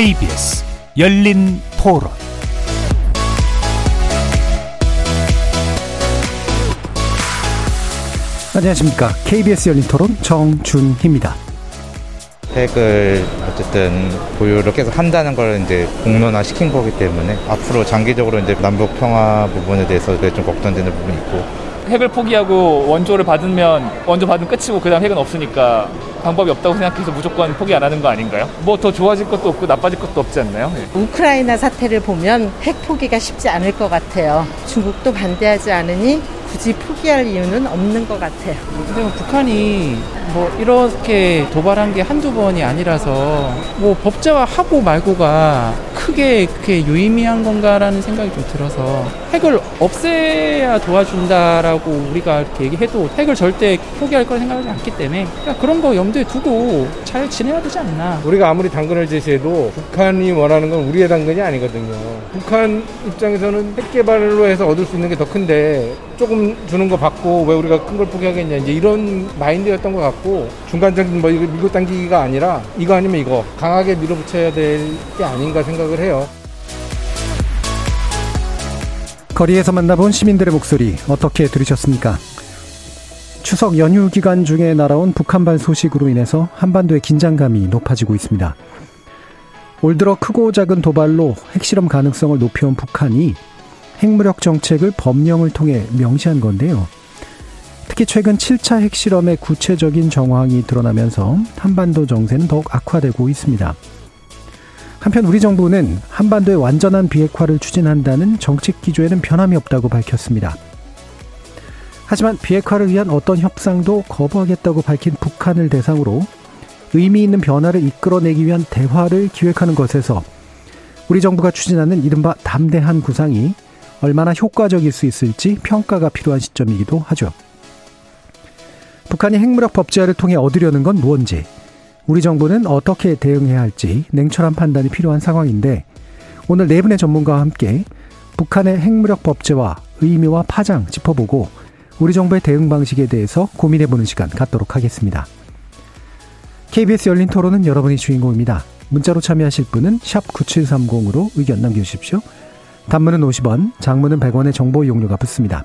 KBS 열린 토론 안녕하십니까. KBS 열린 토론 정준희입니다. 핵을 어쨌든 보유를 계속 한다는 걸 이제 공론화 시킨 거기 때문에 앞으로 장기적으로 이제 남북 평화 부분에 대해서 좀 걱정되는 부분이 있고 핵을 포기하고 원조를 받으면 원조 받으면 끝이고 그다음 핵은 없으니까 방법이 없다고 생각해서 무조건 포기 안 하는 거 아닌가요? 뭐 더 좋아질 것도 없고 나빠질 것도 없지 않나요? 네. 우크라이나 사태를 보면 핵 포기가 쉽지 않을 것 같아요. 중국도 반대하지 않으니 굳이 포기할 이유는 없는 것 같아요. 근데 뭐 북한이 뭐 이렇게 도발한 게 한두 번이 아니라서 뭐 법제화하고 말고가 크게 그렇게 유의미한 건가라는 생각이 좀 들어서 핵을 없애야 도와준다라고 우리가 이렇게 얘기해도 핵을 절대 포기할 거라 생각하지 않기 때문에 그냥 그런 거 염두에 두고 잘 지내야 되지 않나. 우리가 아무리 당근을 제시해도 북한이 원하는 건 우리의 당근이 아니거든요. 북한 입장에서는 핵 개발로 해서 얻을 수 있는 게 더 큰데 조금 주는 거 받고 왜 우리가 큰 걸 포기하겠냐 이제 이런 마인드였던 것 같고 중간적인 뭐 이거 밀고 당기기가 아니라 이거 아니면 이거 강하게 밀어붙여야 될 게 아닌가 생각을 해요. 거리에서 만나본 시민들의 목소리 어떻게 들으셨습니까? 추석 연휴 기간 중에 날아온 북한발 소식으로 인해서 한반도의 긴장감이 높아지고 있습니다. 올 들어 크고 작은 도발로 핵실험 가능성을 높여온 북한이 핵무력 정책을 법령을 통해 명시한 건데요. 특히 최근 7차 핵실험의 구체적인 정황이 드러나면서 한반도 정세는 더욱 악화되고 있습니다. 한편 우리 정부는 한반도의 완전한 비핵화를 추진한다는 정책 기조에는 변함이 없다고 밝혔습니다. 하지만 비핵화를 위한 어떤 협상도 거부하겠다고 밝힌 북한을 대상으로 의미 있는 변화를 이끌어내기 위한 대화를 기획하는 것에서 우리 정부가 추진하는 이른바 담대한 구상이 얼마나 효과적일 수 있을지 평가가 필요한 시점이기도 하죠. 북한이 핵무력 법제화를 통해 얻으려는 건 무언지, 우리 정부는 어떻게 대응해야 할지 냉철한 판단이 필요한 상황인데 오늘 네 분의 전문가와 함께 북한의 핵무력 법제화 의미와 파장 짚어보고 우리 정부의 대응 방식에 대해서 고민해보는 시간 갖도록 하겠습니다. KBS 열린 토론은 여러분이 주인공입니다. 문자로 참여하실 분은 9730으로 의견 남겨주십시오. 단문은 50원, 장문은 100원의 정보 이용료가 붙습니다.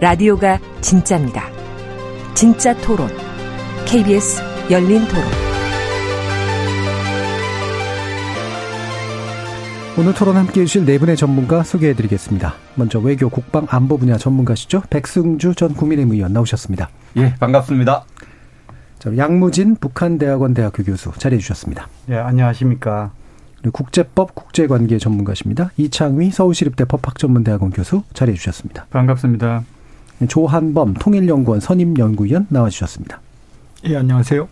라디오가 진짜입니다. 진짜 토론. KBS 열린 토론. 오늘 토론 함께 해주실 네 분의 전문가 소개해 드리겠습니다. 먼저 외교 국방 안보 분야 전문가시죠. 백승주 전 국민의힘 의원 나오셨습니다. 예, 반갑습니다. 자, 양무진 북한대학원 대학교 교수 자리해 주셨습니다. 예, 안녕하십니까. 국제법 국제관계 전문가십니다. 이창휘 서울시립대 법학전문대학원 교수 자리해 주셨습니다. 반갑습니다. 조한범 통일연구원 선임연구위원 나와주셨습니다. 예, 안녕하세요.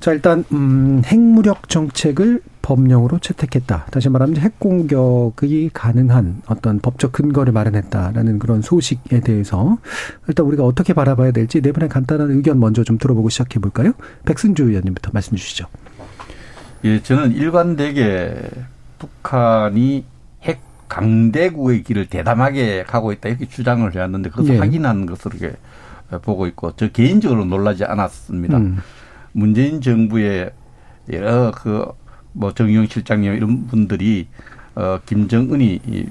자, 일단, 음, 핵무력 정책을 법령으로 채택했다. 다시 말하면 핵 공격이 가능한 어떤 법적 근거를 마련했다라는 그런 소식에 대해서 일단 우리가 어떻게 바라봐야 될지 네 분의 간단한 의견 먼저 좀 들어보고 시작해 볼까요? 백승주 의원님부터 말씀 주시죠. 예, 저는 일관되게 북한이 핵 강대국의 길을 대담하게 가고 있다 이렇게 주장을 해왔는데 그것을 예. 확인한 것으로 이렇게 보고 있고 저 개인적으로 놀라지 않았습니다. 음. 문재인 정부의 여러 그뭐 정의용 실장님 이런 분들이 어 김정은이 이,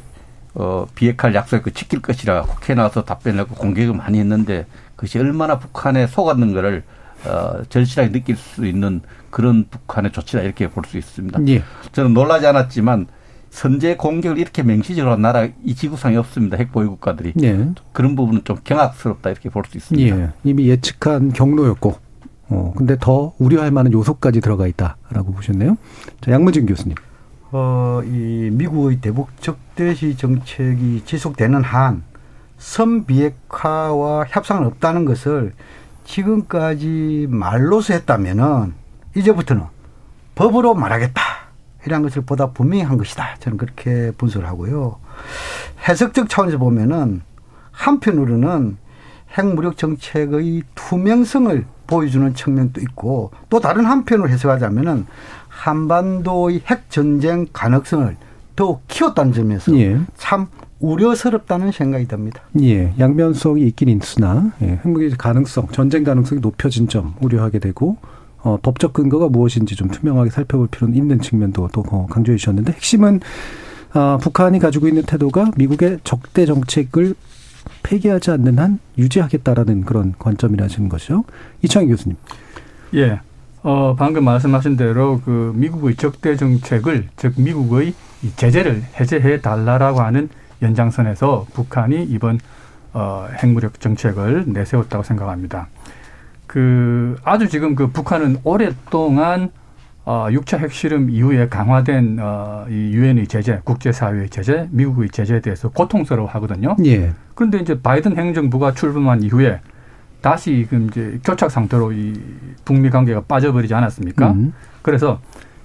어 비핵화를 약속했고 지킬 것이라 국회에 나와서 답변하고 공격을 많이 했는데 그것이 얼마나 북한에 속았는 거를 어 절실하게 느낄 수 있는 그런 북한의 조치다 이렇게 볼 수 있습니다. 예. 저는 놀라지 않았지만 선제 공격을 이렇게 맹시적으로 한 나라 이 지구상에 없습니다. 핵 보유 국가들이 예. 그런 부분은 좀 경악스럽다 이렇게 볼 수 있습니다. 예. 이미 예측한 경로였고 어, 근데 더 우려할 만한 요소까지 들어가 있다라고 보셨네요. 자, 양무진 교수님. 어, 이 미국의 대북 적대시 정책이 지속되는 한 선비핵화와 협상은 없다는 것을 지금까지 말로서 했다면은 이제부터는 법으로 말하겠다. 필요한 것을 보다 분명히 한 것이다. 저는 그렇게 분석을 하고요. 해석적 차원에서 보면은 한편으로는 핵무력 정책의 투명성을 보여주는 측면도 있고 또 다른 한편으로 해석하자면은 한반도의 핵 전쟁 가능성을 더욱 키웠다는 점에서 예. 참 우려스럽다는 생각이 듭니다. 예, 양면성이 있긴 있으나 예, 핵무기 가능성, 전쟁 가능성이 높여진 점 우려하게 되고 어, 법적 근거가 무엇인지 좀 투명하게 살펴볼 필요는 있는 측면도 또 어, 강조해 주셨는데 핵심은 아, 북한이 가지고 있는 태도가 미국의 적대 정책을 폐기하지 않는 한 유지하겠다라는 그런 관점이라는 것이죠. 이창희 교수님. 예. 어, 방금 말씀하신 대로 그 미국의 적대 정책을 즉 미국의 제재를 해제해 달라라고 하는 연장선에서 북한이 이번 어, 핵무력 정책을 내세웠다고 생각합니다. 그 아주 지금 그 북한은 오랫동안 어, 6차 핵실험 이후에 강화된 어, 이 유엔의 제재, 국제사회의 제재, 미국의 제재에 대해서 고통스러워 하거든요. 예. 그런데 이제 바이든 행정부가 출범한 이후에 다시 그 이제 교착 상태로 이 북미 관계가 빠져버리지 않았습니까? 음. 그래서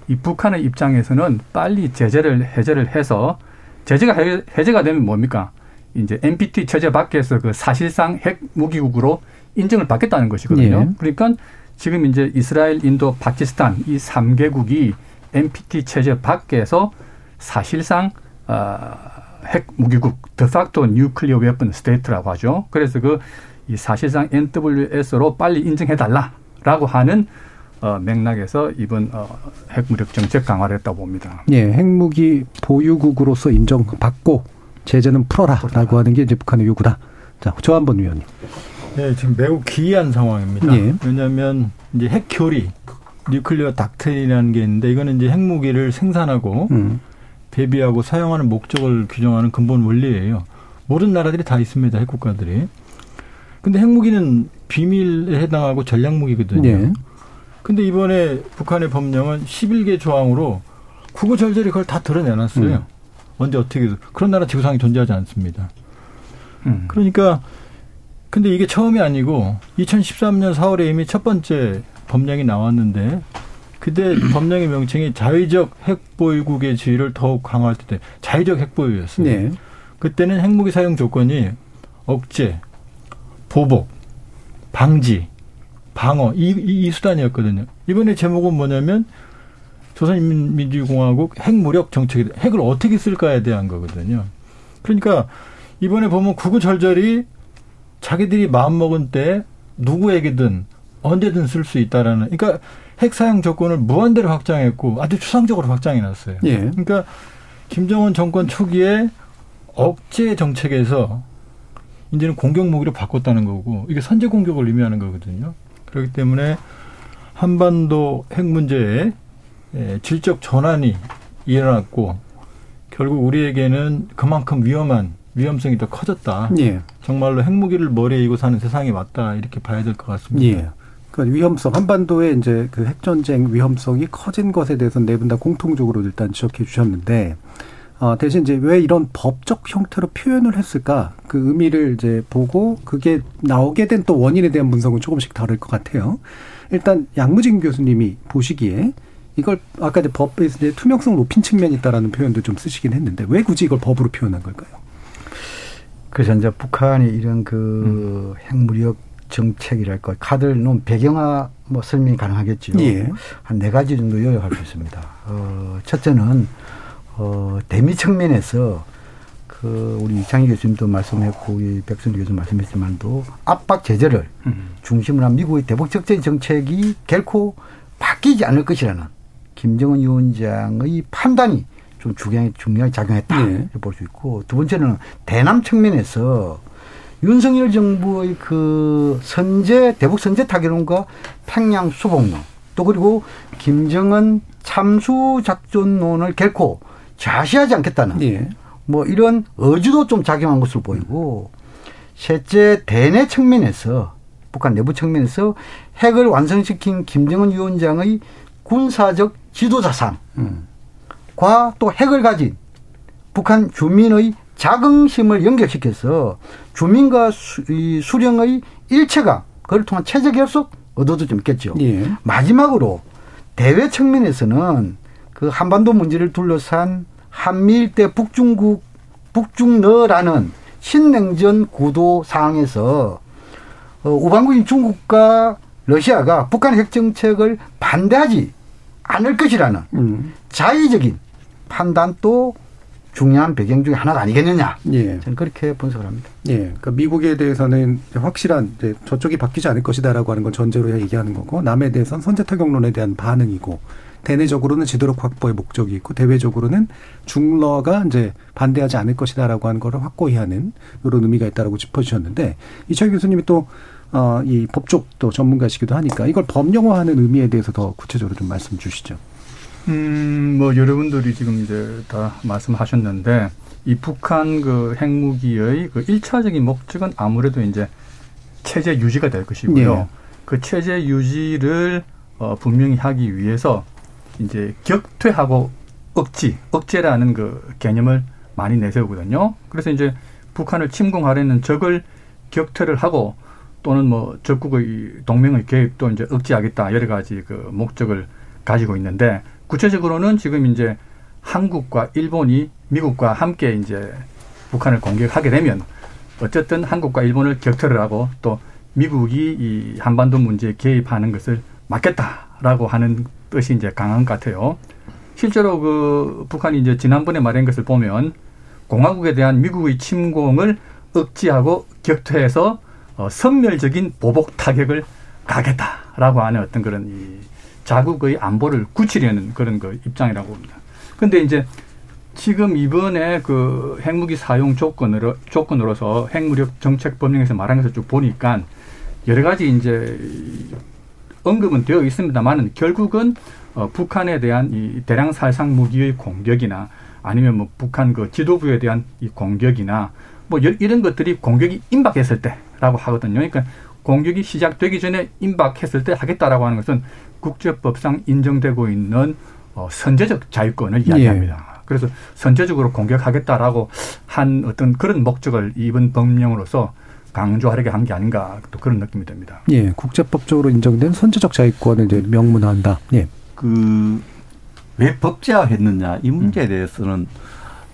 이 북한의 입장에서는 빨리 제재를 해제를 해서 제재가 해제가 되면 뭡니까? 이제 NPT 체제 밖에서 그 사실상 핵 무기국으로 인정을 받겠다는 것이거든요. 예. 그러니까 지금 이제 이스라엘, 인도, 파키스탄 이 3개국이 NPT 체제 밖에서 사실상 어, 핵 무기국 드facto 뉴클리어 웨폰 스테이트라고 하죠. 그래서 그 이 사실상 NWS로 빨리 인정해 달라라고 하는 어, 맥락에서 이번 어, 핵무력 정책 강화를 했다고 봅니다. 예, 핵무기 보유국으로서 인정받고 제재는 풀어라라고 하는 게 이제 북한의 요구다. 자, 조한번 위원님. 네, 지금 매우 기이한 상황입니다. 예. 왜냐하면 이제 핵 교리, 뉴클리어 닥트린이라는 게 있는데 이거는 이제 핵무기를 생산하고 음. 배비하고 사용하는 목적을 규정하는 근본 원리예요. 모든 나라들이 다 있습니다. 핵 국가들이. 근데 핵무기는 비밀에 해당하고 전략무기거든요. 예. 근데 이번에 북한의 법령은 11개 조항으로 구구절절히 그걸 다 드러내놨어요. 음. 언제 어떻게 그런 나라 지구상에 존재하지 않습니다. 음. 그러니까 근데 이게 처음이 아니고 2013년 4월에 이미 첫 번째 법령이 나왔는데 그때 법령의 명칭이 자위적 핵보유국의 지위를 더욱 강화할 때 자위적 핵보유였어요. 네. 그때는 핵무기 사용 조건이 억제, 보복, 방지, 방어 이, 이, 이 수단이었거든요. 이번에 제목은 뭐냐면 조선인민주공화국 핵무력 정책 핵을 어떻게 쓸까에 대한 거거든요. 그러니까 이번에 보면 구구절절히 자기들이 마음먹은 때 누구에게든 언제든 쓸 수 있다라는 그러니까 핵 사용 조건을 무한대로 확장했고 아주 추상적으로 확장해 놨어요. 예. 그러니까 김정은 정권 초기에 억제 정책에서 이제는 공격 무기로 바꿨다는 거고 이게 선제 공격을 의미하는 거거든요. 그렇기 때문에 한반도 핵 문제에 예, 질적 전환이 일어났고 결국 우리에게는 그만큼 위험한 위험성이 더 커졌다. 예. 정말로 핵무기를 머리에 이고 사는 세상이 왔다 이렇게 봐야 될 것 같습니다. 예. 그러니까 위험성 한반도의 이제 그 핵전쟁 위험성이 커진 것에 대해서는 네분 다 공통적으로 일단 지적해 주셨는데 어, 대신 이제 왜 이런 법적 형태로 표현을 했을까 그 의미를 이제 보고 그게 나오게 된 또 원인에 대한 분석은 조금씩 다를 것 같아요. 일단 양무진 교수님이 보시기에 이걸 아까 이제 법에서 이제 투명성을 높인 측면이 있다라는 표현도 좀 쓰시긴 했는데 왜 굳이 이걸 법으로 표현한 걸까요? 그래서 이제 북한이 이런 그 음. 핵무력 정책이랄까 카드를 놓은 배경화 뭐 설명이 가능하겠죠. 예. 한네 가지 정도 요약할 수 있습니다. 어, 첫째는 어, 대미 측면에서 그 우리 이창희 교수님도 말씀했고 우리 백선주 교수 말씀했지만도 압박 제재를 음. 중심으로 한 미국의 대북 적대 정책이 결코 바뀌지 않을 것이라는 김정은 위원장의 판단이 좀 중요하게, 중요하게 작용했다. 네. 볼수 있고 두 번째는 대남 측면에서 윤석열 정부의 그 선제, 대북 선제 타결론과 평양 수복론 또 그리고 김정은 참수 작전론을 결코 좌시하지 않겠다는 네. 뭐 이런 의지도 좀 작용한 것으로 보이고 셋째 대내 측면에서 북한 내부 측면에서 핵을 완성시킨 김정은 위원장의 군사적 지도자상 음. 과또 핵을 가진 북한 주민의 자긍심을 연결시켜서 주민과 수, 이 수령의 일체감 그걸 통한 체제 결속 얻어도 좀 있겠죠. 예. 마지막으로 대외 측면에서는 그 한반도 문제를 둘러싼 한미일 대 북중국 북중러라는 신냉전 구도 상황에서 어, 우방국인 중국과 러시아가 북한 핵 정책을 반대하지 않을 것이라는 음. 자의적인 판단도 중요한 배경 중에 하나가 아니겠느냐. 예. 저는 그렇게 분석을 합니다. 예. 그러니까 미국에 대해서는 확실한 이제 저쪽이 바뀌지 않을 것이다라고 하는 걸 전제로 얘기하는 거고 남에 대해서는 선제 타격론에 대한 반응이고 대내적으로는 지도력 확보의 목적이 있고 대외적으로는 중러가 이제 반대하지 않을 것이다라고 하는 거를 확고히 하는 이런 의미가 있다라고 짚어주셨는데 이철 교수님이 또 어, 이 법쪽 또 전문가시기도 하니까 이걸 법령화하는 의미에 대해서 더 구체적으로 좀 말씀 주시죠. 음, 뭐 여러분들이 지금 이제 다 말씀하셨는데 이 북한 그 핵무기의 그 일차적인 목적은 아무래도 이제 체제 유지가 될 것이고요. 네. 그 체제 유지를 어, 분명히 하기 위해서 이제 격퇴하고 억지, 억제라는 그 개념을 많이 내세우거든요. 그래서 이제 북한을 침공하려는 적을 격퇴를 하고 또는 뭐 적국의 동맹의 계획도 이제 억제하겠다 여러 가지 그 목적을 가지고 있는데 구체적으로는 지금 이제 한국과 일본이 미국과 함께 이제 북한을 공격하게 되면 어쨌든 한국과 일본을 격퇴를 하고 또 미국이 이 한반도 문제에 개입하는 것을 막겠다라고 하는 뜻이 이제 강한 것 같아요. 실제로 그 북한이 이제 지난번에 말한 것을 보면 공화국에 대한 미국의 침공을 억지하고 격퇴해서 어, 선멸적인 보복 타격을 가겠다라고 하는 어떤 그런 이 자국의 안보를 굳히려는 그런 그 입장이라고 봅니다. 근데 이제 지금 이번에 그 핵무기 사용 조건으로 조건으로서 핵무력 정책 법령에서 말한 것을 쭉 보니까 여러 가지 이제 언급은 되어 있습니다만은 결국은 어, 북한에 대한 이 대량 살상 무기의 공격이나 아니면 뭐 북한 그 지도부에 대한 이 공격이나 뭐 이런 것들이 공격이 임박했을 때라고 하거든요. 그러니까 공격이 시작되기 전에 임박했을 때 하겠다라고 하는 것은 국제법상 인정되고 있는 어, 선제적 자유권을 이야기합니다. 예. 그래서 선제적으로 공격하겠다라고 한 어떤 그런 목적을 이번 법령으로서 강조하려게 한 게 아닌가 또 그런 느낌이 듭니다. 예, 국제법적으로 인정된 선제적 자유권을 이제 명문화한다. 예. 그왜 법제화했느냐 이 문제에 대해서는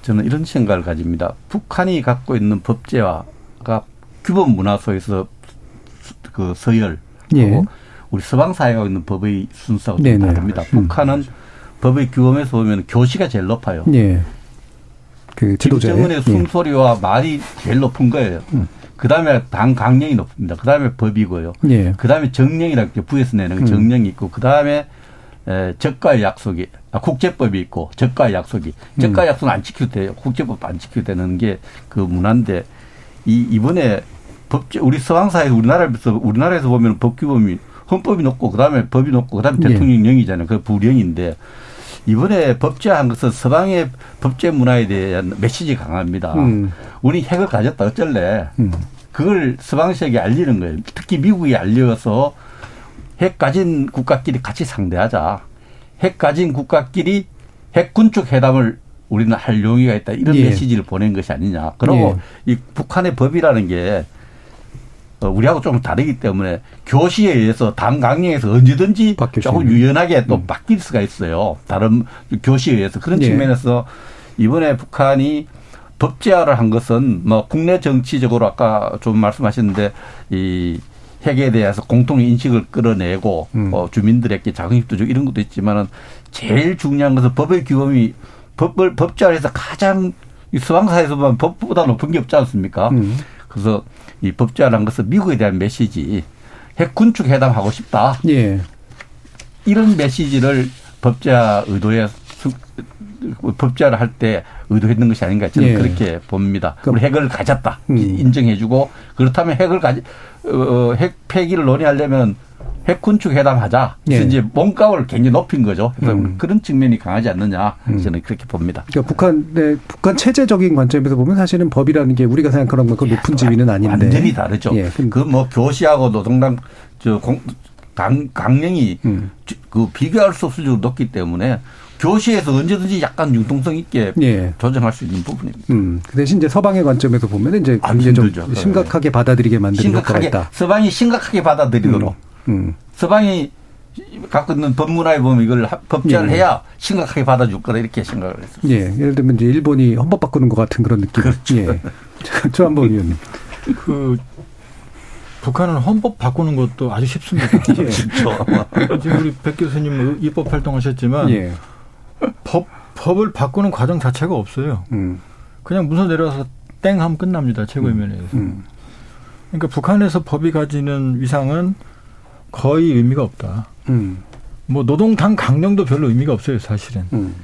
저는 이런 생각을 가집니다. 북한이 갖고 있는 법제화가 규범 문화소에서 그 서열 예. 우리 서방 사회가 있는 법의 순서가 좀 다릅니다. 음. 북한은 법의 규범에서 보면 교시가 제일 높아요. 예. 그 김정은의 예. 숨소리와 말이 제일 높은 거예요. 음. 그 다음에 당 강령이 높습니다. 그 다음에 법이고요. 예. 그 다음에 정령이라고 부에서 내는 음. 정령이 있고, 그 다음에 적가의 약속이, 아, 국제법이 있고, 적가의 약속이. 적가의 음. 약속은 안 지켜도 돼요. 국제법 안 지켜도 되는 게 그 문화인데, 이, 이번에 법제 우리 서방사회에서 우리나라에서 우리나라에서 보면 법 규범이 헌법이 높고 그다음에 법이 높고 그다음에 예. 대통령령이잖아요. 그 부령인데 이번에 법제한 것은 서방의 법제 문화에 대한 메시지 강합니다. 음. 우리 핵을 가졌다 어쩔래? 음. 그걸 서방 세계에 알리는 거예요. 특히 미국이 알려서 핵 가진 국가끼리 같이 상대하자. 핵 가진 국가끼리 핵 군축 회담을 우리는 할 용의가 있다. 이런 예. 메시지를 보낸 것이 아니냐. 그리고 예. 이 북한의 법이라는 게 어, 우리하고 좀 다르기 때문에 교시에 의해서 당 강령에서 언제든지 조금 유연하게 또 음. 바뀔 수가 있어요. 다른 교시에 의해서 그런 예. 측면에서 이번에 북한이 법제화를 한 것은 뭐 국내 정치적으로 아까 좀 말씀하셨는데 이 핵에 대해서 공통 인식을 끌어내고 음. 어, 주민들에게 자긍심도 주고 이런 것도 있지만은 제일 중요한 것은 법의 규범이 법을 법제화해서 가장 서방사에서 보면 법보다 높은 게 없지 않습니까? 음. 그래서 이 법제화라는 것은 미국에 대한 메시지 핵 군축 회담하고 싶다. 예. 이런 메시지를 법제화 의도에 법제화를 할 때 의도했는 것이 아닌가 저는 예. 그렇게 봅니다. 우리 핵을 가졌다 음. 인정해주고 그렇다면 핵을 가지 어, 어핵 폐기를 논의하려면 핵 군축 회담하자. 그래서 예. 이제 몸값을 굉장히 높인 거죠. 음. 그런 측면이 강하지 않느냐 음. 저는 그렇게 봅니다. 그러니까 북한의 북한 체제적인 관점에서 보면 사실은 법이라는 게 우리가 생각하는 것그 높은 지위는 아닌데 완전히 다르죠. 예. 그뭐 교시하고 노동당 저 공, 강, 강령이 음. 그 비교할 수 없을 정도 높기 때문에 교시에서 언제든지 약간 융통성 있게 예. 조정할 수 있는 부분입니다. 음, 그 대신 이제 서방의 관점에서 보면 이제 굉장히 좀 심각하게 받아들이게 만드는 심각하게, 효과가 있다. 서방이 심각하게 받아들이도록 음. 음. 서방이 갖고 있는 법문화에 보면 이걸 법제를 예. 해야 심각하게 받아줄 거다 이렇게 생각을 했습니다. 예. 예를 들면 이제 일본이 헌법 바꾸는 것 같은 그런 느낌. 그렇죠. 예. 조한범 의원님. 그 북한은 헌법 바꾸는 것도 아주 쉽습니다. 예. 지금 우리 백 교수님 입법 활동하셨지만 예. 법 법을 바꾸는 과정 자체가 없어요. 음. 그냥 문서 내려서 땡 하면 끝납니다. 최고위원회에서. 음. 음. 그러니까 북한에서 법이 가지는 위상은 거의 의미가 없다. 음. 뭐 노동당 강령도 별로 의미가 없어요, 사실은. 음.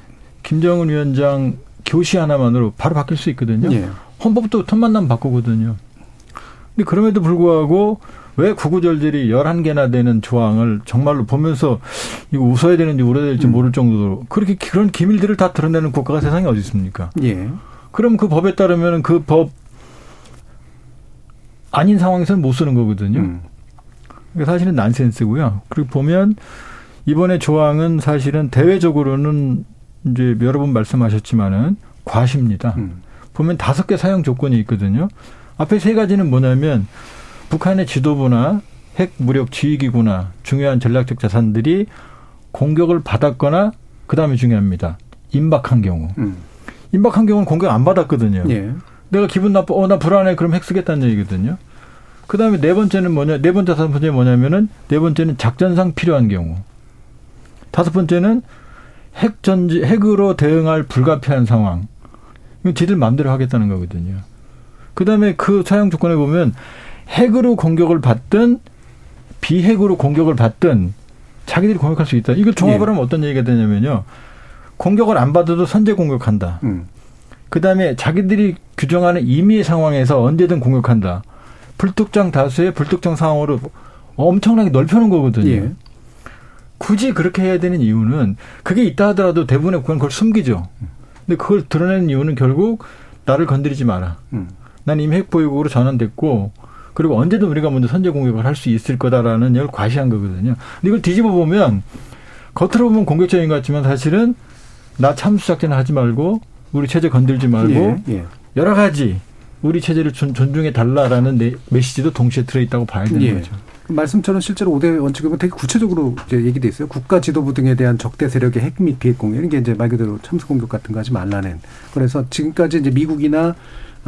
김정은 위원장 교시 하나만으로 바로 바뀔 수 있거든요. 예. 헌법도 틈만 나면 바꾸거든요. 근데 그럼에도 불구하고 왜 구구절절이 열한 개나 되는 조항을 정말로 보면서 이거 웃어야 되는지 울어야 될지 음. 모를 정도로 그렇게 그런 기밀들을 다 드러내는 국가가 세상에 어디 있습니까? 예. 그럼 그 법에 따르면 그 법 아닌 상황에서는 못 쓰는 거거든요. 음. 그러니까 사실은 난센스고요. 그리고 보면 이번에 조항은 사실은 대외적으로는 이제 여러 번 말씀하셨지만은 과시입니다. 음. 보면 다섯 개 사용 조건이 있거든요. 앞에 세 가지는 뭐냐면 북한의 지도부나 핵 무력 지휘기구나 중요한 전략적 자산들이 공격을 받았거나 그 다음에 중요합니다. 임박한 경우. 음. 임박한 경우는 공격 안 받았거든요. 예. 내가 기분 나빠, 어, 나 불안해. 그럼 핵 쓰겠다는 얘기거든요. 그 다음에 네 번째는 뭐냐, 네 번째, 다섯 번째 뭐냐면은 네 번째는 작전상 필요한 경우. 다섯 번째는 핵 전지, 핵으로 대응할 불가피한 상황. 이건 지들 마음대로 하겠다는 거거든요. 그 다음에 그 사용 조건에 보면 핵으로 공격을 받든 비핵으로 공격을 받든 자기들이 공격할 수 있다. 이거 종합을 예. 하면 어떤 얘기가 되냐면요. 공격을 안 받아도 선제 공격한다. 음. 그 다음에 자기들이 규정하는 임의의 상황에서 언제든 공격한다. 불특정 다수의 불특정 상황으로 엄청나게 넓혀놓은 거거든요. 예. 굳이 그렇게 해야 되는 이유는 그게 있다 하더라도 대부분의 국가는 그걸 숨기죠. 근데 그걸 드러내는 이유는 결국 나를 건드리지 마라. 음. 난 이미 핵보유국으로 전환됐고 그리고 언제든 우리가 먼저 선제 공격을 할 수 있을 거다라는 걸 과시한 거거든요. 근데 이걸 뒤집어 보면 겉으로 보면 공격적인 것 같지만 사실은 나 참수작전 하지 말고 우리 체제 건들지 말고 예, 예. 여러 가지 우리 체제를 존중해 달라라는 메시지도 동시에 들어 있다고 봐야 되는 예. 거죠. 말씀처럼 실제로 5대 원칙은 되게 구체적으로 이제 얘기돼 있어요. 국가 지도부 등에 대한 적대 세력의 핵 및 비핵 공격 이런 게 이제 말 그대로 참수 공격 같은 거 하지 말라는. 그래서 지금까지 이제 미국이나 어,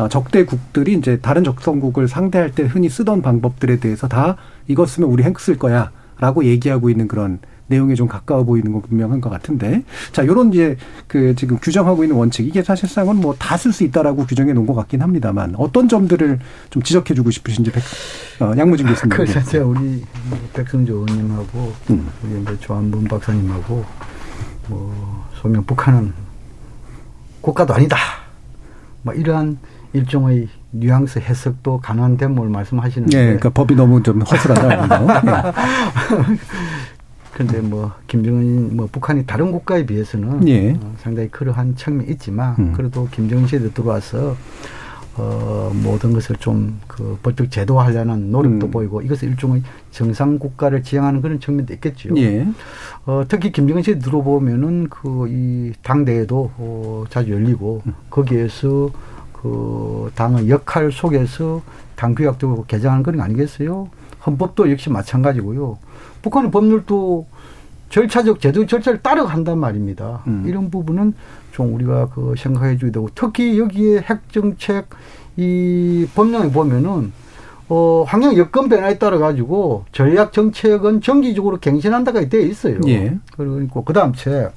적대국들이 이제 다른 적성국을 상대할 때 흔히 쓰던 방법들에 대해서 다 이것 쓰면 우리 핵쓸 거야 라고 얘기하고 있는 그런 내용에 좀 가까워 보이는 건 분명한 것 같은데 자 요런 이제 그 지금 규정하고 있는 원칙 이게 사실상은 뭐 다 쓸 수 있다라고 규정해 놓은 것 같긴 합니다만 어떤 점들을 좀 지적해 주고 싶으신지 백, 어, 양무진 교수님. 그 자체 우리 백승조 의원님하고 음. 우리 이제 조한분 박사님하고 뭐 소명 북한은 국가도 아니다. 뭐 이러한 일종의 뉘앙스 해석도 가능한 됨을 말씀하시는데. 네, 그러니까 법이 너무 좀 허술하다. 네. 그런데 뭐 김정은 뭐 북한이 다른 국가에 비해서는 예. 어, 상당히 그러한 측면이 있지만 음. 그래도 김정은 시대 들어와서 어 모든 것을 좀 그 법적 제도화하려는 노력도 음. 보이고 이것을 일종의 정상 국가를 지향하는 그런 측면도 있겠죠. 예. 어 특히 김정은 시대 들어보면은 그 이 당대회도 어 자주 열리고 음. 거기에서 그 당의 역할 속에서 당 규약도 개정하는 거 아니겠어요? 헌법도 역시 마찬가지고요. 북한의 법률도 절차적 제도 절차를 따라간단 말입니다. 음. 이런 부분은 좀 우리가 그 생각해 줘야 되고 특히 여기에 핵 정책 이 법령에 보면은 어 환경 여건 변화에 따라 가지고 전략 정책은 정기적으로 갱신한다가 되어 있어요. 예. 그리고 그다음 책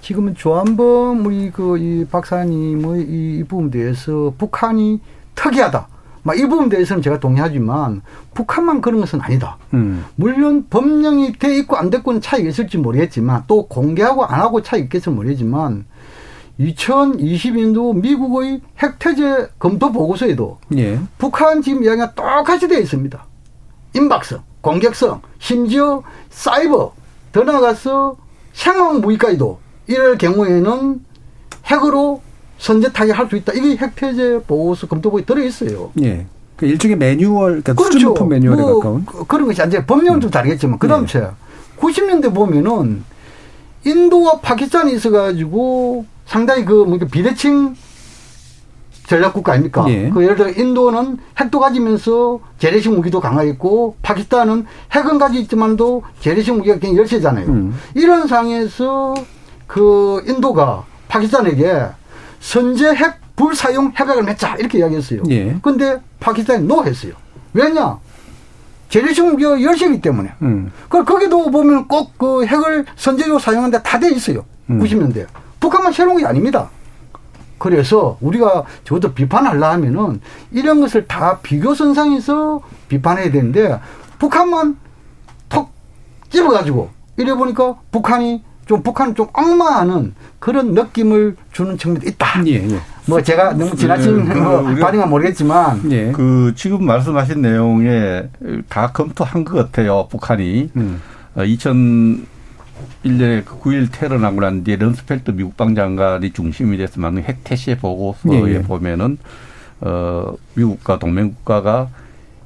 지금은 조한범 우리 그이 박사님의 이, 이 부분에 대해서 북한이 특이하다. 막 이 부분에 대해서는 제가 동의하지만 북한만 그런 것은 아니다. 음. 물론 법령이 돼 있고 안 됐고는 차이가 있을지 모르겠지만 또 공개하고 안 하고 차이 있겠지 모르겠지만 2022년도 미국의 핵태제 검토 보고서에도 예. 북한 지금 이야기가 똑같이 되어 있습니다. 임박성, 공격성, 심지어 사이버 더 나아가서 상황 무기까지도 이럴 경우에는 핵으로 선제 타격 할 수 있다. 이게 핵폐제 보고서 검토보에 들어 있어요. 예. 그 일종의 매뉴얼, 그러니까 그렇죠. 수준 높은 매뉴얼에 뭐 가까운 그, 그런 것이 이제 법령은 좀 음. 다르겠지만 그 다음 예. 제 90년대 보면은 인도와 파키스탄이 있어가지고 상당히 그뭐 비대칭 전략국가 아닙니까? 예. 그 예를 들어 인도는 핵도 가지면서 재래식 무기도 강화했고 파키스탄은 핵은 가지고 있지만도 재래식 무기가 굉장히 열세잖아요. 음. 이런 상황에서 그 인도가 파키스탄에게 선제 핵 불사용 협약을 맺자 이렇게 이야기했어요. 예. 근데 파키스탄이 노했어요. 왜냐? 재래식 무기가 열세기 때문에. 음. 그 거기도 보면 꼭 그 핵을 선제적으로 사용하는데 다 돼 있어요. 음. 90년대. 북한만 새로운 게 아닙니다. 그래서 우리가 저도 비판하려 하면은 이런 것을 다 비교선상에서 비판해야 되는데 북한만 톡 집어가지고 이래 보니까 북한이 좀 북한은 좀 악마하는 그런 느낌을 주는 측면도 있다. 예, 예. 뭐 제가 너무 지나친 예, 뭐 발언은 모르겠지만 예. 그 지금 말씀하신 내용에 다 검토한 것 같아요. 북한이 음. 2000 1년에 그 9일 테러 나고 난 뒤에 런스펠트 미국 방장관이 중심이 돼서 만든 핵태시의 보고서에 예, 예. 보면은 어 미국과 동맹국가가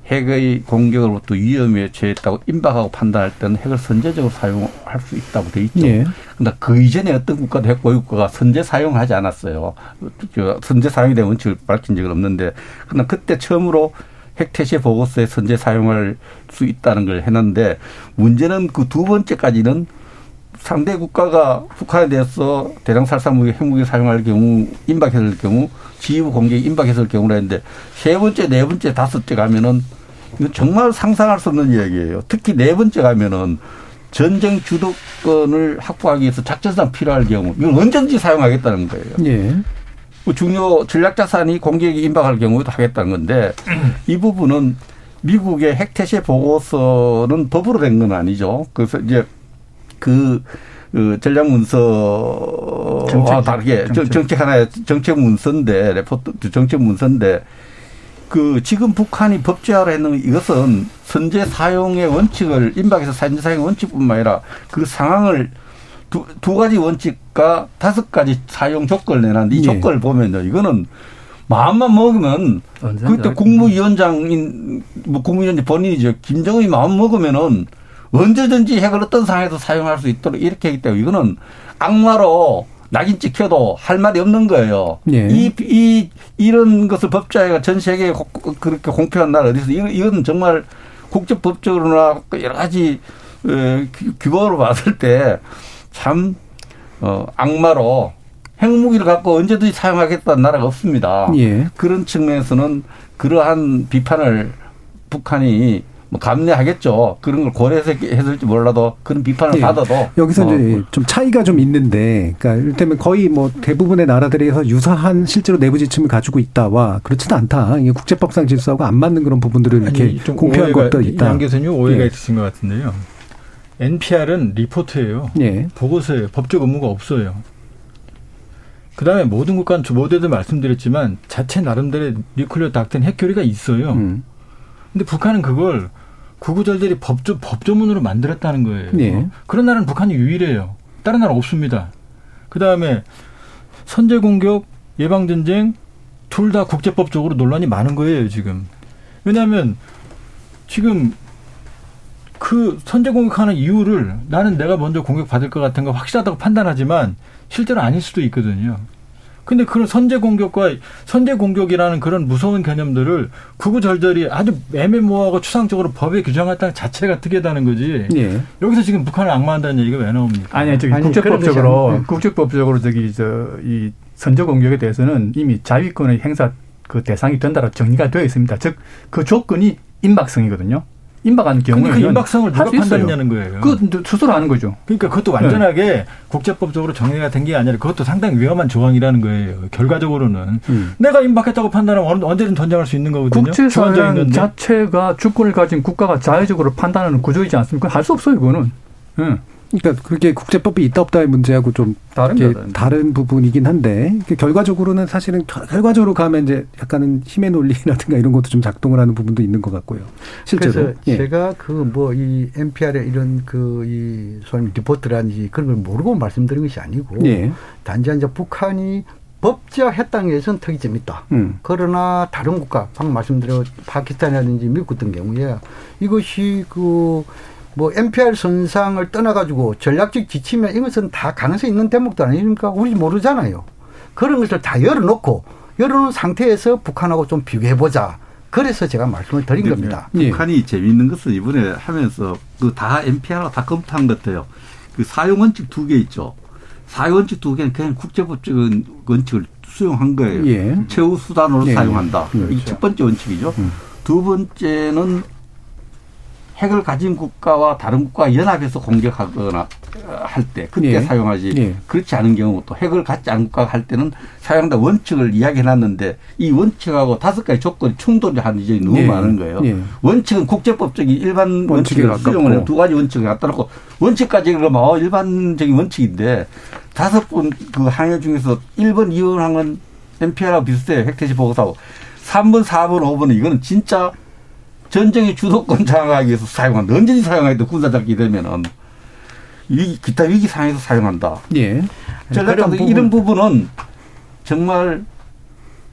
핵의 공격으로부터 위험에 처했다고 임박하고 판단할 때는 핵을 선제적으로 사용할 수 있다고 돼 있죠. 예. 근데 그 이전에 어떤 국가도 핵 보유국가가 선제 사용하지 않았어요. 선제 사용에 대한 원칙을 밝힌 적은 없는데 그러나 그때 처음으로 핵태시 보고서에 선제 사용할 수 있다는 걸 했는데 문제는 그 두 번째까지는 상대 국가가 북한에 대해서 대량 살상 무기 핵무기 사용할 경우 임박했을 경우 지휘부 공격이 임박했을 경우라 했는데 세 번째, 네 번째, 다섯째 가면은 이거 정말 상상할 수 없는 이야기예요. 특히 네 번째 가면은 전쟁 주도권을 확보하기 위해서 작전상 필요할 경우 이건 언제든지 사용하겠다는 거예요. 예. 뭐 중요 전략 자산이 공격이 임박할 경우에도 하겠다는 건데 이 부분은 미국의 핵태세 보고서는 법으로 된 건 아니죠. 그래서 이제 그, 그 전략 문서와 정책, 다르게 정책. 정책 하나의 정책 문서인데 레포트 정책 문서인데 그 지금 북한이 법제화를 했는 이것은 선제 사용의 원칙을 임박해서 선제 사용 원칙뿐만 아니라 그 상황을 두, 두 가지 원칙과 다섯 가지 사용 조건을 내놨는데 이 예. 조건을 보면요 이거는 마음만 먹으면 그때 국무위원장인 뭐 국무위원장 본인이죠 김정은이 마음 먹으면은 언제든지 핵을 어떤 상황에서 사용할 수 있도록 이렇게 하기 때문에 이거는 악마로 낙인 찍혀도 할 말이 없는 거예요. 예. 이, 이, 이런 것을 법자회가 전 세계에 그렇게 공표한 나라 어디서 이건 정말 국제법적으로나 여러 가지 어, 규범으로 봤을 때 참, 어, 악마로 핵무기를 갖고 언제든지 사용하겠다는 나라가 없습니다. 예. 그런 측면에서는 그러한 비판을 북한이 뭐 감내하겠죠. 그런 걸 고려해서 했을지 몰라도 그런 비판을 네. 받아도 여기서 어. 이제 좀 차이가 좀 있는데, 그러니까 이를테면 거의 뭐 대부분의 나라들에서 유사한 실제로 내부 지침을 가지고 있다와 그렇지는 않다. 이게 국제법상 질서하고 안 맞는 그런 부분들을 이렇게 공표한 것도 있다. 양 교수님 오해가 예. 있으신 것 같은데요. NPR은 리포트예요. 예. 보고서예요. 법적 의무가 없어요. 그다음에 모든 국가는 모두도 말씀드렸지만 자체 나름대로의 뉴클리어 닥터린 핵교리가 있어요. 음. 근데 북한은 그걸 구구절절히 법조, 법조문으로 만들었다는 거예요. 네. 그런 나라는 북한이 유일해요. 다른 나라 없습니다. 그 다음에 선제 공격, 예방 전쟁 둘 다 국제법적으로 논란이 많은 거예요 지금. 왜냐하면 지금 그 선제 공격하는 이유를 나는 내가 먼저 공격 받을 것 같은 거 확실하다고 판단하지만 실제로 아닐 수도 있거든요. 근데 그런 선제 공격과 선제 공격이라는 그런 무서운 개념들을 구구절절히 아주 애매모호하고 추상적으로 법에 규정했다는 자체가 특이하다는 거지. 예. 여기서 지금 북한을 악마한다는 얘기가 왜 나옵니까? 아니, 저기 아니, 국제법적으로 네. 국제법적으로 저기 저 이 선제 공격에 대해서는 이미 자위권의 행사 그 대상이 된다로 정리가 되어 있습니다. 즉 그 조건이 임박성이거든요. 임박한 경우에 그 임박성을 누가 판단하냐는 거예요. 그 스스로 하는 거죠. 그러니까 그것도 완전하게 네. 국제법적으로 정리가 된 게 아니라 그것도 상당히 위험한 조항이라는 거예요. 결과적으로는 음. 내가 임박했다고 판단하면 언제든 전쟁할 수 있는 거거든요. 국제사회 자체가 주권을 가진 국가가 자의적으로 판단하는 구조이지 않습니까? 할 수 없어요, 이거는. 네. 그러니까 그게 국제법이 있다 없다의 문제하고 좀 다른, 다른 부분이긴 한데 결과적으로는 사실은 결과적으로 가면 이제 약간은 힘의 논리라든가 이런 것도 좀 작동을 하는 부분도 있는 것 같고요. 실제로. 그래서 예. 제가 그 뭐 이 NPR의 이런 그 이 소위 리포트라든지 그런 걸 모르고 말씀드린 것이 아니고 예. 단지 이제 북한이 법제화했다는 것은 특이점이 있다. 음. 그러나 다른 국가, 방금 말씀드린 파키스탄이라든지 미국 같은 경우에 이것이 그 뭐 NPR 선상을 떠나가지고 전략적 지침에 이것은 다 가능성이 있는 대목도 아닙니까? 우리 모르잖아요. 그런 것을 다 열어놓고 이런 상태에서 북한하고 좀 비교해보자. 그래서 제가 말씀을 드린 겁니다. 북한이 예. 재미있는 것은 이번에 하면서 그 다 NPR하고 다 검토한 것 같아요. 그 사용 원칙 두 개 있죠. 사용 원칙 두 개는 그냥 국제법적인 원칙을 수용한 거예요. 예. 최후 수단으로 예. 사용한다. 그렇죠. 이게 첫 번째 원칙이죠. 음. 두 번째는 핵을 가진 국가와 다른 국가가 연합해서 공격하거나 할 때 그때 예. 사용하지 예. 그렇지 않은 경우 또 핵을 갖지 않은 국가가 할 때는 사용한다 원칙을 이야기해 놨는데 이 원칙하고 다섯 가지 조건이 충돌이 하는 지점이 너무 예. 많은 거예요. 예. 원칙은 국제법적인 일반 원칙을 수용을 해두 가지 원칙을 갖다 놓고 원칙까지 그러면 어, 일반적인 원칙인데 다섯 번 그 항해 중에서 1번, 2번 항은 NPR하고 비슷해요. 핵태시 보고서하고. 3번, 4번, 5번은 이거는 진짜 전쟁의 주도권 장악하기 위해서 사용한다. 언제든지 사용하겠다. 군사작기 되면은. 이 기타 위기 상황에서 사용한다. 예. 전략적 부분. 이런 부분은 정말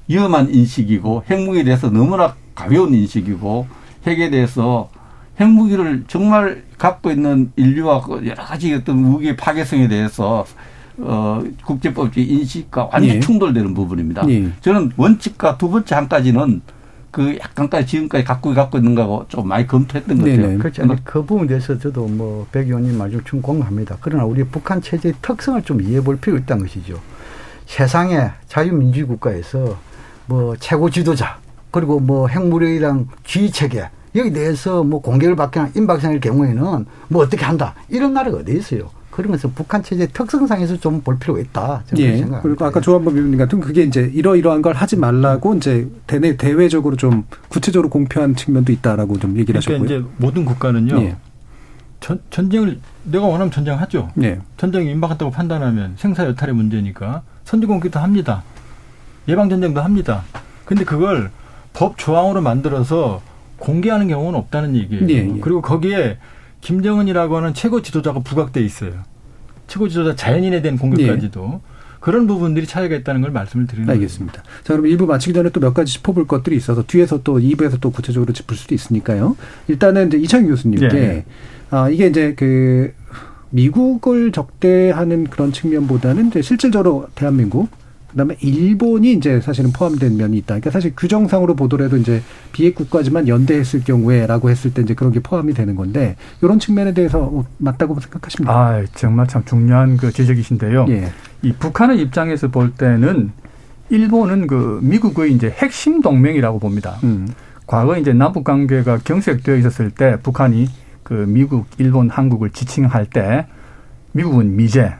위험한 인식이고 핵무기에 대해서 너무나 가벼운 인식이고 핵에 대해서 핵무기를 정말 갖고 있는 인류와 그 여러 가지 어떤 무기의 파괴성에 대해서 어, 국제법적 인식과 완전 예. 충돌되는 부분입니다. 예. 저는 원칙과 두 번째 한까지는 그 약간까지 지금까지 갖고 갖고 있는 거하고 좀 많이 검토했던 것 같아요. 그렇지. 아니, 그 부분에 대해서 저도 뭐백 의원님 말좀 충 공감합니다. 그러나 우리 북한 체제의 특성을 좀 이해해 볼 필요가 있다는 것이죠. 세상에 자유민주주의 국가에서 뭐 최고 지도자 그리고 뭐 핵무력이랑 지휘 체계 여기 대해서 뭐 공격을 받거나 임박상일 경우에는 뭐 어떻게 한다 이런 나라가 어디 있어요. 그런 것은 북한 체제 특성상에서 좀 볼 필요가 있다. 예. 그리고 아까 조한범 위원님 같은 그게 이제 이러이러한 걸 하지 말라고 이제 대내 대외적으로 좀 구체적으로 공표한 측면도 있다라고 좀 얘기를 그러니까 하셨고요. 이제 모든 국가는요. 예. 전, 전쟁을 내가 원하면 전쟁하죠. 예. 전쟁이 임박했다고 판단하면 생사 여탈의 문제니까 선제 공격도 합니다. 예방 전쟁도 합니다. 근데 그걸 법 조항으로 만들어서 공개하는 경우는 없다는 얘기예요. 예, 예. 그리고 거기에 김정은이라고 하는 최고 지도자가 부각돼 있어요. 최고 지도자 자연인에 대한 공격까지도 네. 그런 부분들이 차이가 있다는 걸 말씀을 드리는 알겠습니다. 거죠. 자, 그럼 1부 마치기 전에 또 몇 가지 짚어볼 것들이 있어서 뒤에서 또 2부에서 또 구체적으로 짚을 수도 있으니까요. 일단은 이제 이창규 교수님께 네. 아, 이게 이제 그 미국을 적대하는 그런 측면보다는 이제 실질적으로 대한민국 그다음에 일본이 이제 사실은 포함된 면이 있다. 그러니까 사실 규정상으로 보더라도 이제 비핵 국가지만 연대했을 경우에라고 했을 때 이제 그런 게 포함이 되는 건데 이런 측면에 대해서 뭐 맞다고 생각하십니까? 아 정말 참 중요한 그 지적이신데요. 예. 이 북한의 입장에서 볼 때는 일본은 그 미국의 이제 핵심 동맹이라고 봅니다. 음. 과거 이제 남북 관계가 경색되어 있었을 때 북한이 그 미국, 일본, 한국을 지칭할 때 미국은 미제,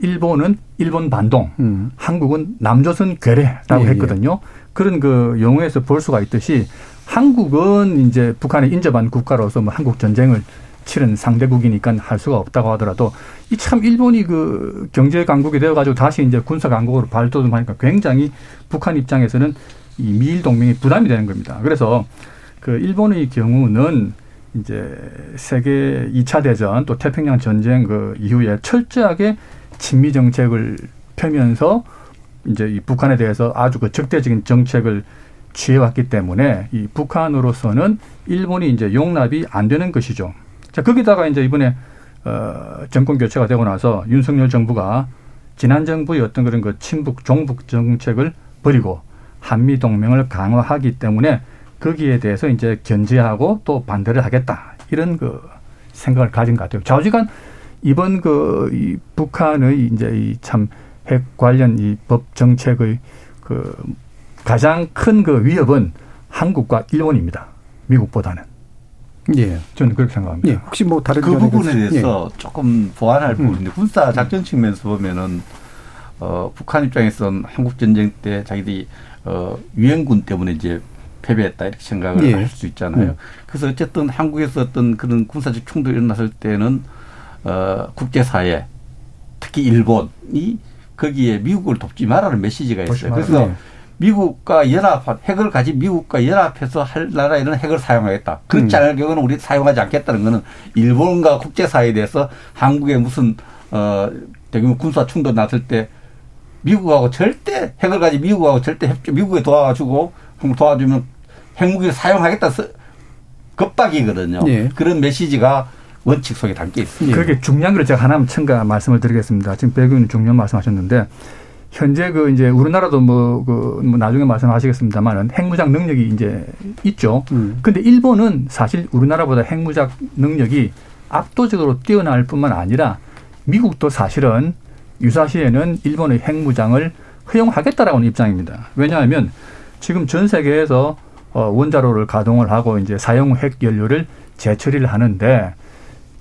일본은 일본 반동, 음. 한국은 남조선 괴뢰라고 예, 예. 했거든요. 예. 그런 그 용어에서 볼 수가 있듯이 한국은 이제 북한에 인접한 국가로서 뭐 한국 전쟁을 치른 상대국이니까 할 수가 없다고 하더라도 이 참 일본이 그 경제 강국이 되어 가지고 다시 이제 군사 강국으로 발돋움하니까 굉장히 북한 입장에서는 이 미일 동맹이 부담이 되는 겁니다. 그래서 그 일본의 경우는 이제 세계 2차 대전 또 태평양 전쟁 그 이후에 철저하게 친미 정책을 펴면서 이제 이 북한에 대해서 아주 그 적대적인 정책을 취해왔기 때문에 이 북한으로서는 일본이 이제 용납이 안 되는 것이죠. 자, 거기다가 이제 이번에 어, 정권 교체가 되고 나서 윤석열 정부가 지난 정부의 어떤 그런 그 친북 종북 정책을 버리고 한미 동맹을 강화하기 때문에 거기에 대해서 이제 견제하고 또 반대를 하겠다 이런 그 생각을 가진 것 같아요. 좌우지간 이번 그 이 북한의 이제 이 참 핵 관련 이 법 정책의 그 가장 큰 그 위협은 한국과 일본입니다. 미국보다는. 예. 저는 그렇게 생각합니다. 예. 혹시 뭐 다른 그 부분에 대해서 예. 조금 보완할 음. 부분인데 군사 작전 측면에서 보면은 어 북한 입장에서는 한국 전쟁 때 자기들이 어 유엔군 때문에 이제 패배했다 이렇게 생각을 예. 할수 있잖아요. 음. 그래서 어쨌든 한국에서 어떤 그런 군사적 충돌이 일어났을 때는 어, 국제사회 특히 일본이 거기에 미국을 돕지 말라는 메시지가 있어요. 그래서 네. 미국과 연합, 핵을 가진 미국과 연합해서 할 나라에는 핵을 사용하겠다. 그렇지 음. 않을 경우는 우리 사용하지 않겠다는 거는 일본과 국제사회에 대해서 한국에 무슨, 어, 대규모 군사 충돌 났을 때 미국하고 절대 핵을 가진 미국하고 절대 협조, 미국에 도와주고 도와주면 핵무기를 사용하겠다. 겁박이거든요. 네. 그런 메시지가 원칙 속에 담겨 있습니다. 그게 중요한 걸 제가 하나만 첨가 말씀을 드리겠습니다. 지금 배 의원님 중요한 말씀하셨는데 현재 그 이제 우리나라도 뭐, 그, 뭐 나중에 말씀하시겠습니다만은 핵무장 능력이 이제 있죠. 음. 근데 일본은 사실 우리나라보다 핵무장 능력이 압도적으로 뛰어날 뿐만 아니라 미국도 사실은 유사시에는 일본의 핵무장을 허용하겠다라고는 입장입니다. 왜냐하면 지금 전 세계에서 어, 원자로를 가동을 하고 이제 사용 핵 연료를 재처리를 하는데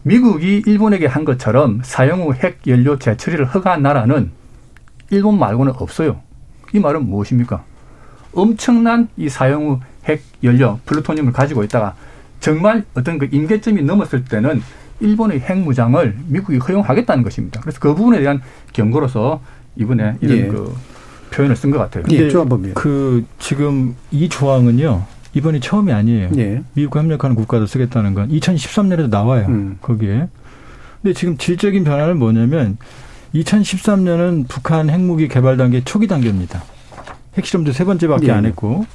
미국이 일본에게 한 것처럼 사용 후 핵 연료 재처리를 허가한 나라는 일본 말고는 없어요. 이 말은 무엇입니까? 엄청난 이 사용 후 핵 연료 플루토늄을 가지고 있다가 정말 어떤 그 임계점이 넘었을 때는 일본의 핵무장을 미국이 허용하겠다는 것입니다. 그래서 그 부분에 대한 경고로서 이번에 이런 예. 그 표현을 쓴 것 같아요. 예, 그 지금 이 조항은요. 이번이 처음이 아니에요. 예. 미국과 협력하는 국가도 쓰겠다는 건 2013년에도 나와요. 음. 거기에. 근데 지금 질적인 변화는 뭐냐면 2013년은 북한 핵무기 개발 단계 초기 단계입니다. 핵실험도 세 번째밖에 예. 안 했고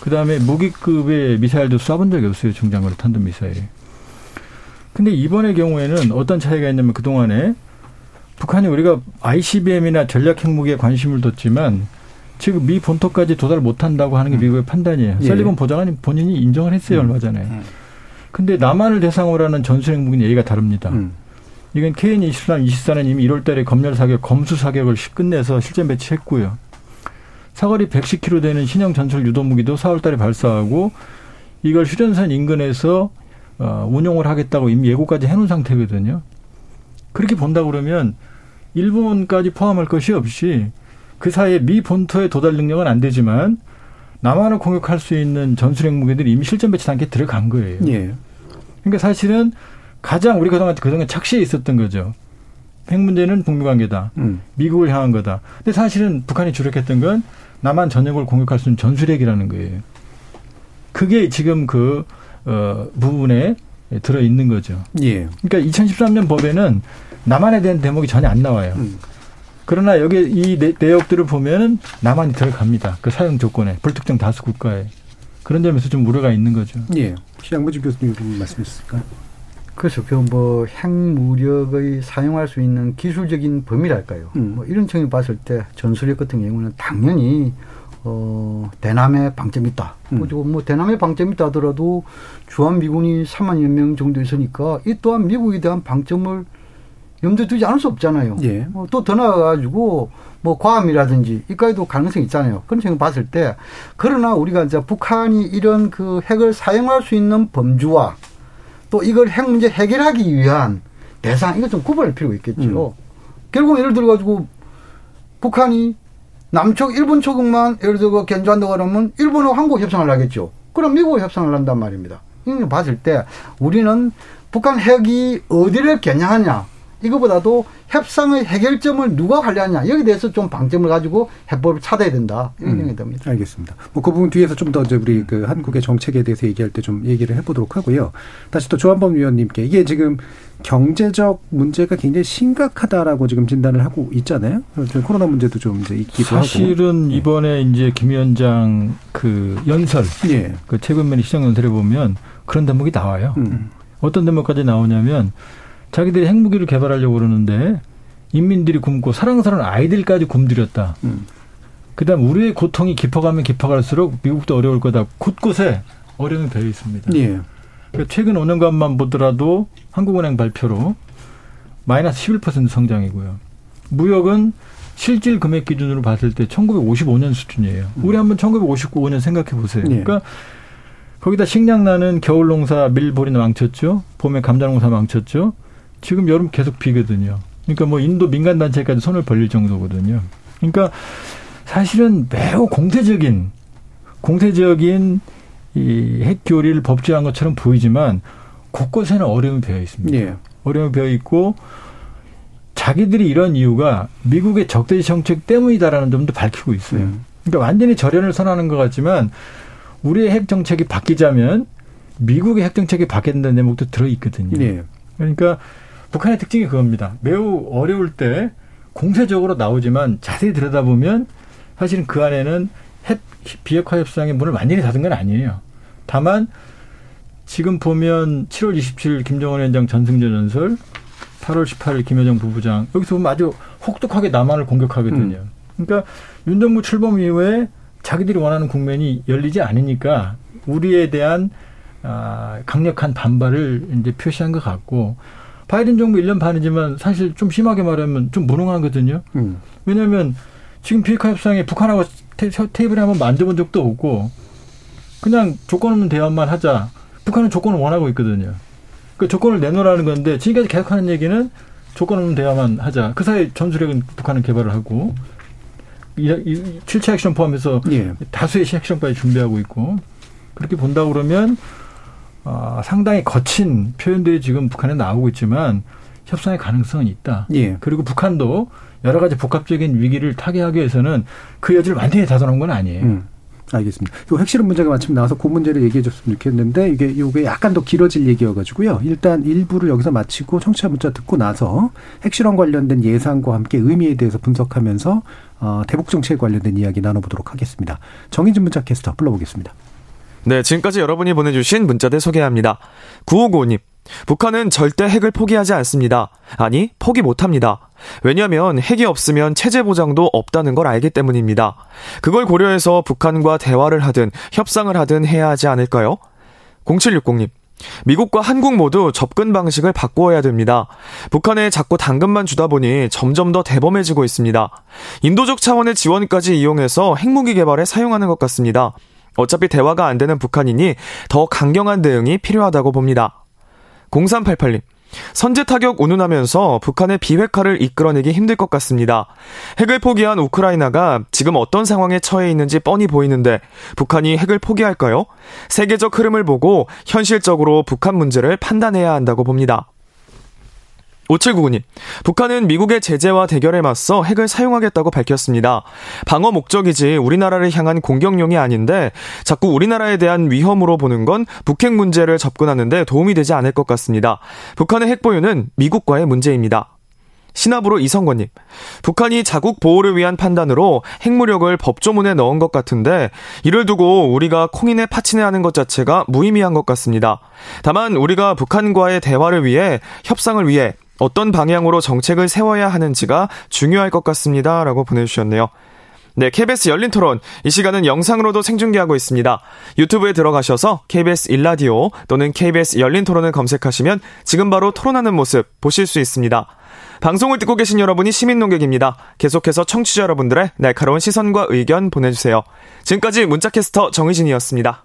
그다음에 무기급의 미사일도 쏴본 적이 없어요. 중장거리 탄도 미사일. 근데 이번의 경우에는 어떤 차이가 있냐면 그동안에 북한이 우리가 ICBM이나 전략 핵무기에 관심을 뒀지만 지금 미 본토까지 도달 못한다고 하는 게 음. 미국의 판단이에요. 예. 셀리번 보좌관이 본인이 인정을 했어요 음. 얼마 전에. 음. 근데 남한을 대상으로 하는 전술핵무기는 얘기가 다릅니다. 음. 이건 KN-23, 24는 이미 1월 달에 검열 사격, 검수 사격을 끝내서 실전 배치했고요. 사거리 110km 되는 신형 전술 유도 무기도 4월 달에 발사하고 이걸 휴전선 인근에서 어, 운용을 하겠다고 이미 예고까지 해놓은 상태거든요. 그렇게 본다 그러면 일본까지 포함할 것이 없이 그 사이에 미 본토의 도달 능력은 안 되지만 남한을 공격할 수 있는 전술핵 무기들이 이미 실전 배치 단계에 들어간 거예요. 예. 그러니까 사실은 가장 우리가 그동안 그동안 착시해 있었던 거죠. 핵 문제는 북미 관계다. 음. 미국을 향한 거다. 근데 사실은 북한이 주력했던 건 남한 전역을 공격할 수 있는 전술핵이라는 거예요. 그게 지금 그, 어, 부분에 들어 있는 거죠. 예. 그러니까 2013년 법에는 남한에 대한 대목이 전혀 안 나와요. 음. 그러나 여기 이 내, 역들을 보면은 남한이 들어갑니다. 그 사용 조건에 불특정 다수 국가에 그런 점에서 좀 우려가 있는 거죠. 예. 시장무지 교수님 말씀하셨을까요? 그렇죠. 그뭐 핵무력의 사용할 수 있는 기술적인 범위랄까요. 음. 뭐 이런 측면 봤을 때 전술핵 같은 경우는 당연히 어, 대남에 방점이 있다. 음. 그리고 뭐 대남에 방점이 있다 하더라도 주한미군이 3만여 명 정도 있으니까 이 또한 미국에 대한 방점을 염두에 두지 않을 수 없잖아요. 예. 뭐 또더 나가가지고 뭐 과함이라든지 이까지도 가능성이 있잖아요. 그런 생각 봤을 때 그러나 우리가 이제 북한이 이런 그 핵을 사용할 수 있는 범주와 또 이걸 핵 문제 해결하기 위한 대상 이거 좀 구분할 필요가 있겠죠. 음. 결국 예를 들어 가지고 북한이 남쪽 일본 쪽만 예를 들어 그 견주한다고 그러면 일본하고 한국 협상을 하겠죠. 그럼 미국과 협상을 한단 말입니다. 이걸 봤을 때 우리는 북한 핵이 어디를 겨냥하냐 이거보다도 협상의 해결점을 누가 관리하냐 여기에 대해서 좀 방점을 가지고 해법을 찾아야 된다 이런 음, 생각이 듭니다. 알겠습니다. 뭐 그 부분 뒤에서 좀 더 이제 우리 그 한국의 정책에 대해서 얘기할 때 좀 얘기를 해보도록 하고요. 다시 또 조한범 위원님께 이게 지금 경제적 문제가 굉장히 심각하다라고 지금 진단을 하고 있잖아요. 코로나 문제도 좀 이제 있기도 사실은 하고. 사실은 예. 이번에 이제 김 위원장 그 연설, 예. 그 최근면의 시정 연설에 보면 그런 대목이 나와요. 음. 어떤 대목까지 나오냐면 자기들이 핵무기를 개발하려고 그러는데 인민들이 굶고 사랑스러운 아이들까지 굶주렸다. 음. 그다음 우리의 고통이 깊어가면 깊어갈수록 미국도 어려울 거다. 곳곳에 어려움이 배어 있습니다. 예. 그러니까 최근 5년간만 보더라도 한국은행 발표로 마이너스 11% 성장이고요. 무역은 실질 금액 기준으로 봤을 때 1955년 수준이에요. 음. 우리 한번 1959년 생각해 보세요. 예. 그러니까 거기다 식량 나는 겨울 농사 밀보리는 망쳤죠. 봄에 감자 농사 망쳤죠. 지금 여름 계속 비거든요. 그러니까 뭐 인도 민간 단체까지 손을 벌릴 정도거든요. 그러니까 사실은 매우 공세적인 공세적인 이 핵 교리를 법제한 것처럼 보이지만 곳곳에는 어려움이 배어 있습니다. 예. 어려움이 배어 있고 자기들이 이런 이유가 미국의 적대시 정책 때문이다라는 점도 밝히고 있어요. 음. 그러니까 완전히 절연을 선언하는 것 같지만 우리의 핵 정책이 바뀌자면 미국의 핵 정책이 바뀌어야 된다는 대목도 들어 있거든요. 예. 그러니까 북한의 특징이 그겁니다. 매우 어려울 때 공세적으로 나오지만 자세히 들여다보면 사실은 그 안에는 핵 비핵화 협상의 문을 완전히 닫은 건 아니에요. 다만 지금 보면 7월 27일 김정은 위원장 전승전 연설, 8월 18일 김여정 부부장 여기서 보면 아주 혹독하게 남한을 공격하거든요. 음. 그러니까 윤 정부 출범 이후에 자기들이 원하는 국면이 열리지 않으니까 우리에 대한 아, 강력한 반발을 이제 표시한 것 같고 바이든 정부 1년 반이지만 사실 좀 심하게 말하면 좀 무능하거든요. 음. 왜냐하면 지금 비핵화 협상에 북한하고 테, 이블에 한번 만져본 적도 없고 그냥 조건 없는 대화만 하자. 북한은 조건을 원하고 있거든요. 그 조건을 내놓으라는 건데 지금까지 계속하는 얘기는 조건 없는 대화만 하자. 그 사이 전술핵은 북한은 개발을 하고 7차 액션 포함해서 예. 다수의 액션까지 준비하고 있고 그렇게 본다 그러면 어, 상당히 거친 표현들이 지금 북한에 나오고 있지만 협상의 가능성은 있다. 예. 그리고 북한도 여러 가지 복합적인 위기를 타개하기 위해서는 그 여지를 완전히 닫아놓은 건 아니에요. 음. 알겠습니다. 요 핵실험 문제가 마침 나와서 그 문제를 얘기해 줬으면 좋겠는데 이게 이게 약간 더 길어질 얘기여가지고요. 일단 일부를 여기서 마치고 청취자 문자 듣고 나서 핵실험 관련된 예상과 함께 의미에 대해서 분석하면서 어, 대북 정책에 관련된 이야기 나눠보도록 하겠습니다. 정인진 문자 캐스터 불러보겠습니다. 네, 지금까지 여러분이 보내주신 문자들 소개합니다. 9595님, 북한은 절대 핵을 포기하지 않습니다. 아니, 포기 못합니다. 왜냐하면 핵이 없으면 체제 보장도 없다는 걸 알기 때문입니다. 그걸 고려해서 북한과 대화를 하든 협상을 하든 해야 하지 않을까요? 0760님, 미국과 한국 모두 접근 방식을 바꾸어야 됩니다. 북한에 자꾸 당근만 주다 보니 점점 더 대범해지고 있습니다. 인도적 차원의 지원까지 이용해서 핵무기 개발에 사용하는 것 같습니다. 어차피 대화가 안 되는 북한이니 더 강경한 대응이 필요하다고 봅니다. 0388님. 선제 타격 운운하면서 북한의 비핵화를 이끌어내기 힘들 것 같습니다. 핵을 포기한 우크라이나가 지금 어떤 상황에 처해 있는지 뻔히 보이는데 북한이 핵을 포기할까요? 세계적 흐름을 보고 현실적으로 북한 문제를 판단해야 한다고 봅니다. 5799님, 북한은 미국의 제재와 대결에 맞서 핵을 사용하겠다고 밝혔습니다. 방어 목적이지 우리나라를 향한 공격용이 아닌데 자꾸 우리나라에 대한 위험으로 보는 건 북핵 문제를 접근하는데 도움이 되지 않을 것 같습니다. 북한의 핵 보유는 미국과의 문제입니다. 신압으로 이성권님. 북한이 자국 보호를 위한 판단으로 핵무력을 법조문에 넣은 것 같은데 이를 두고 우리가 콩인에 파친해 하는 것 자체가 무의미한 것 같습니다. 다만 우리가 북한과의 대화를 위해 협상을 위해 어떤 방향으로 정책을 세워야 하는지가 중요할 것 같습니다. 라고 보내주셨네요. 네, KBS 열린 토론. 이 시간은 영상으로도 생중계하고 있습니다. 유튜브에 들어가셔서 KBS 일라디오 또는 KBS 열린 토론을 검색하시면 지금 바로 토론하는 모습 보실 수 있습니다. 방송을 듣고 계신 여러분이 시민 농객입니다. 계속해서 청취자 여러분들의 날카로운 시선과 의견 보내주세요. 지금까지 문자캐스터 정의진이었습니다.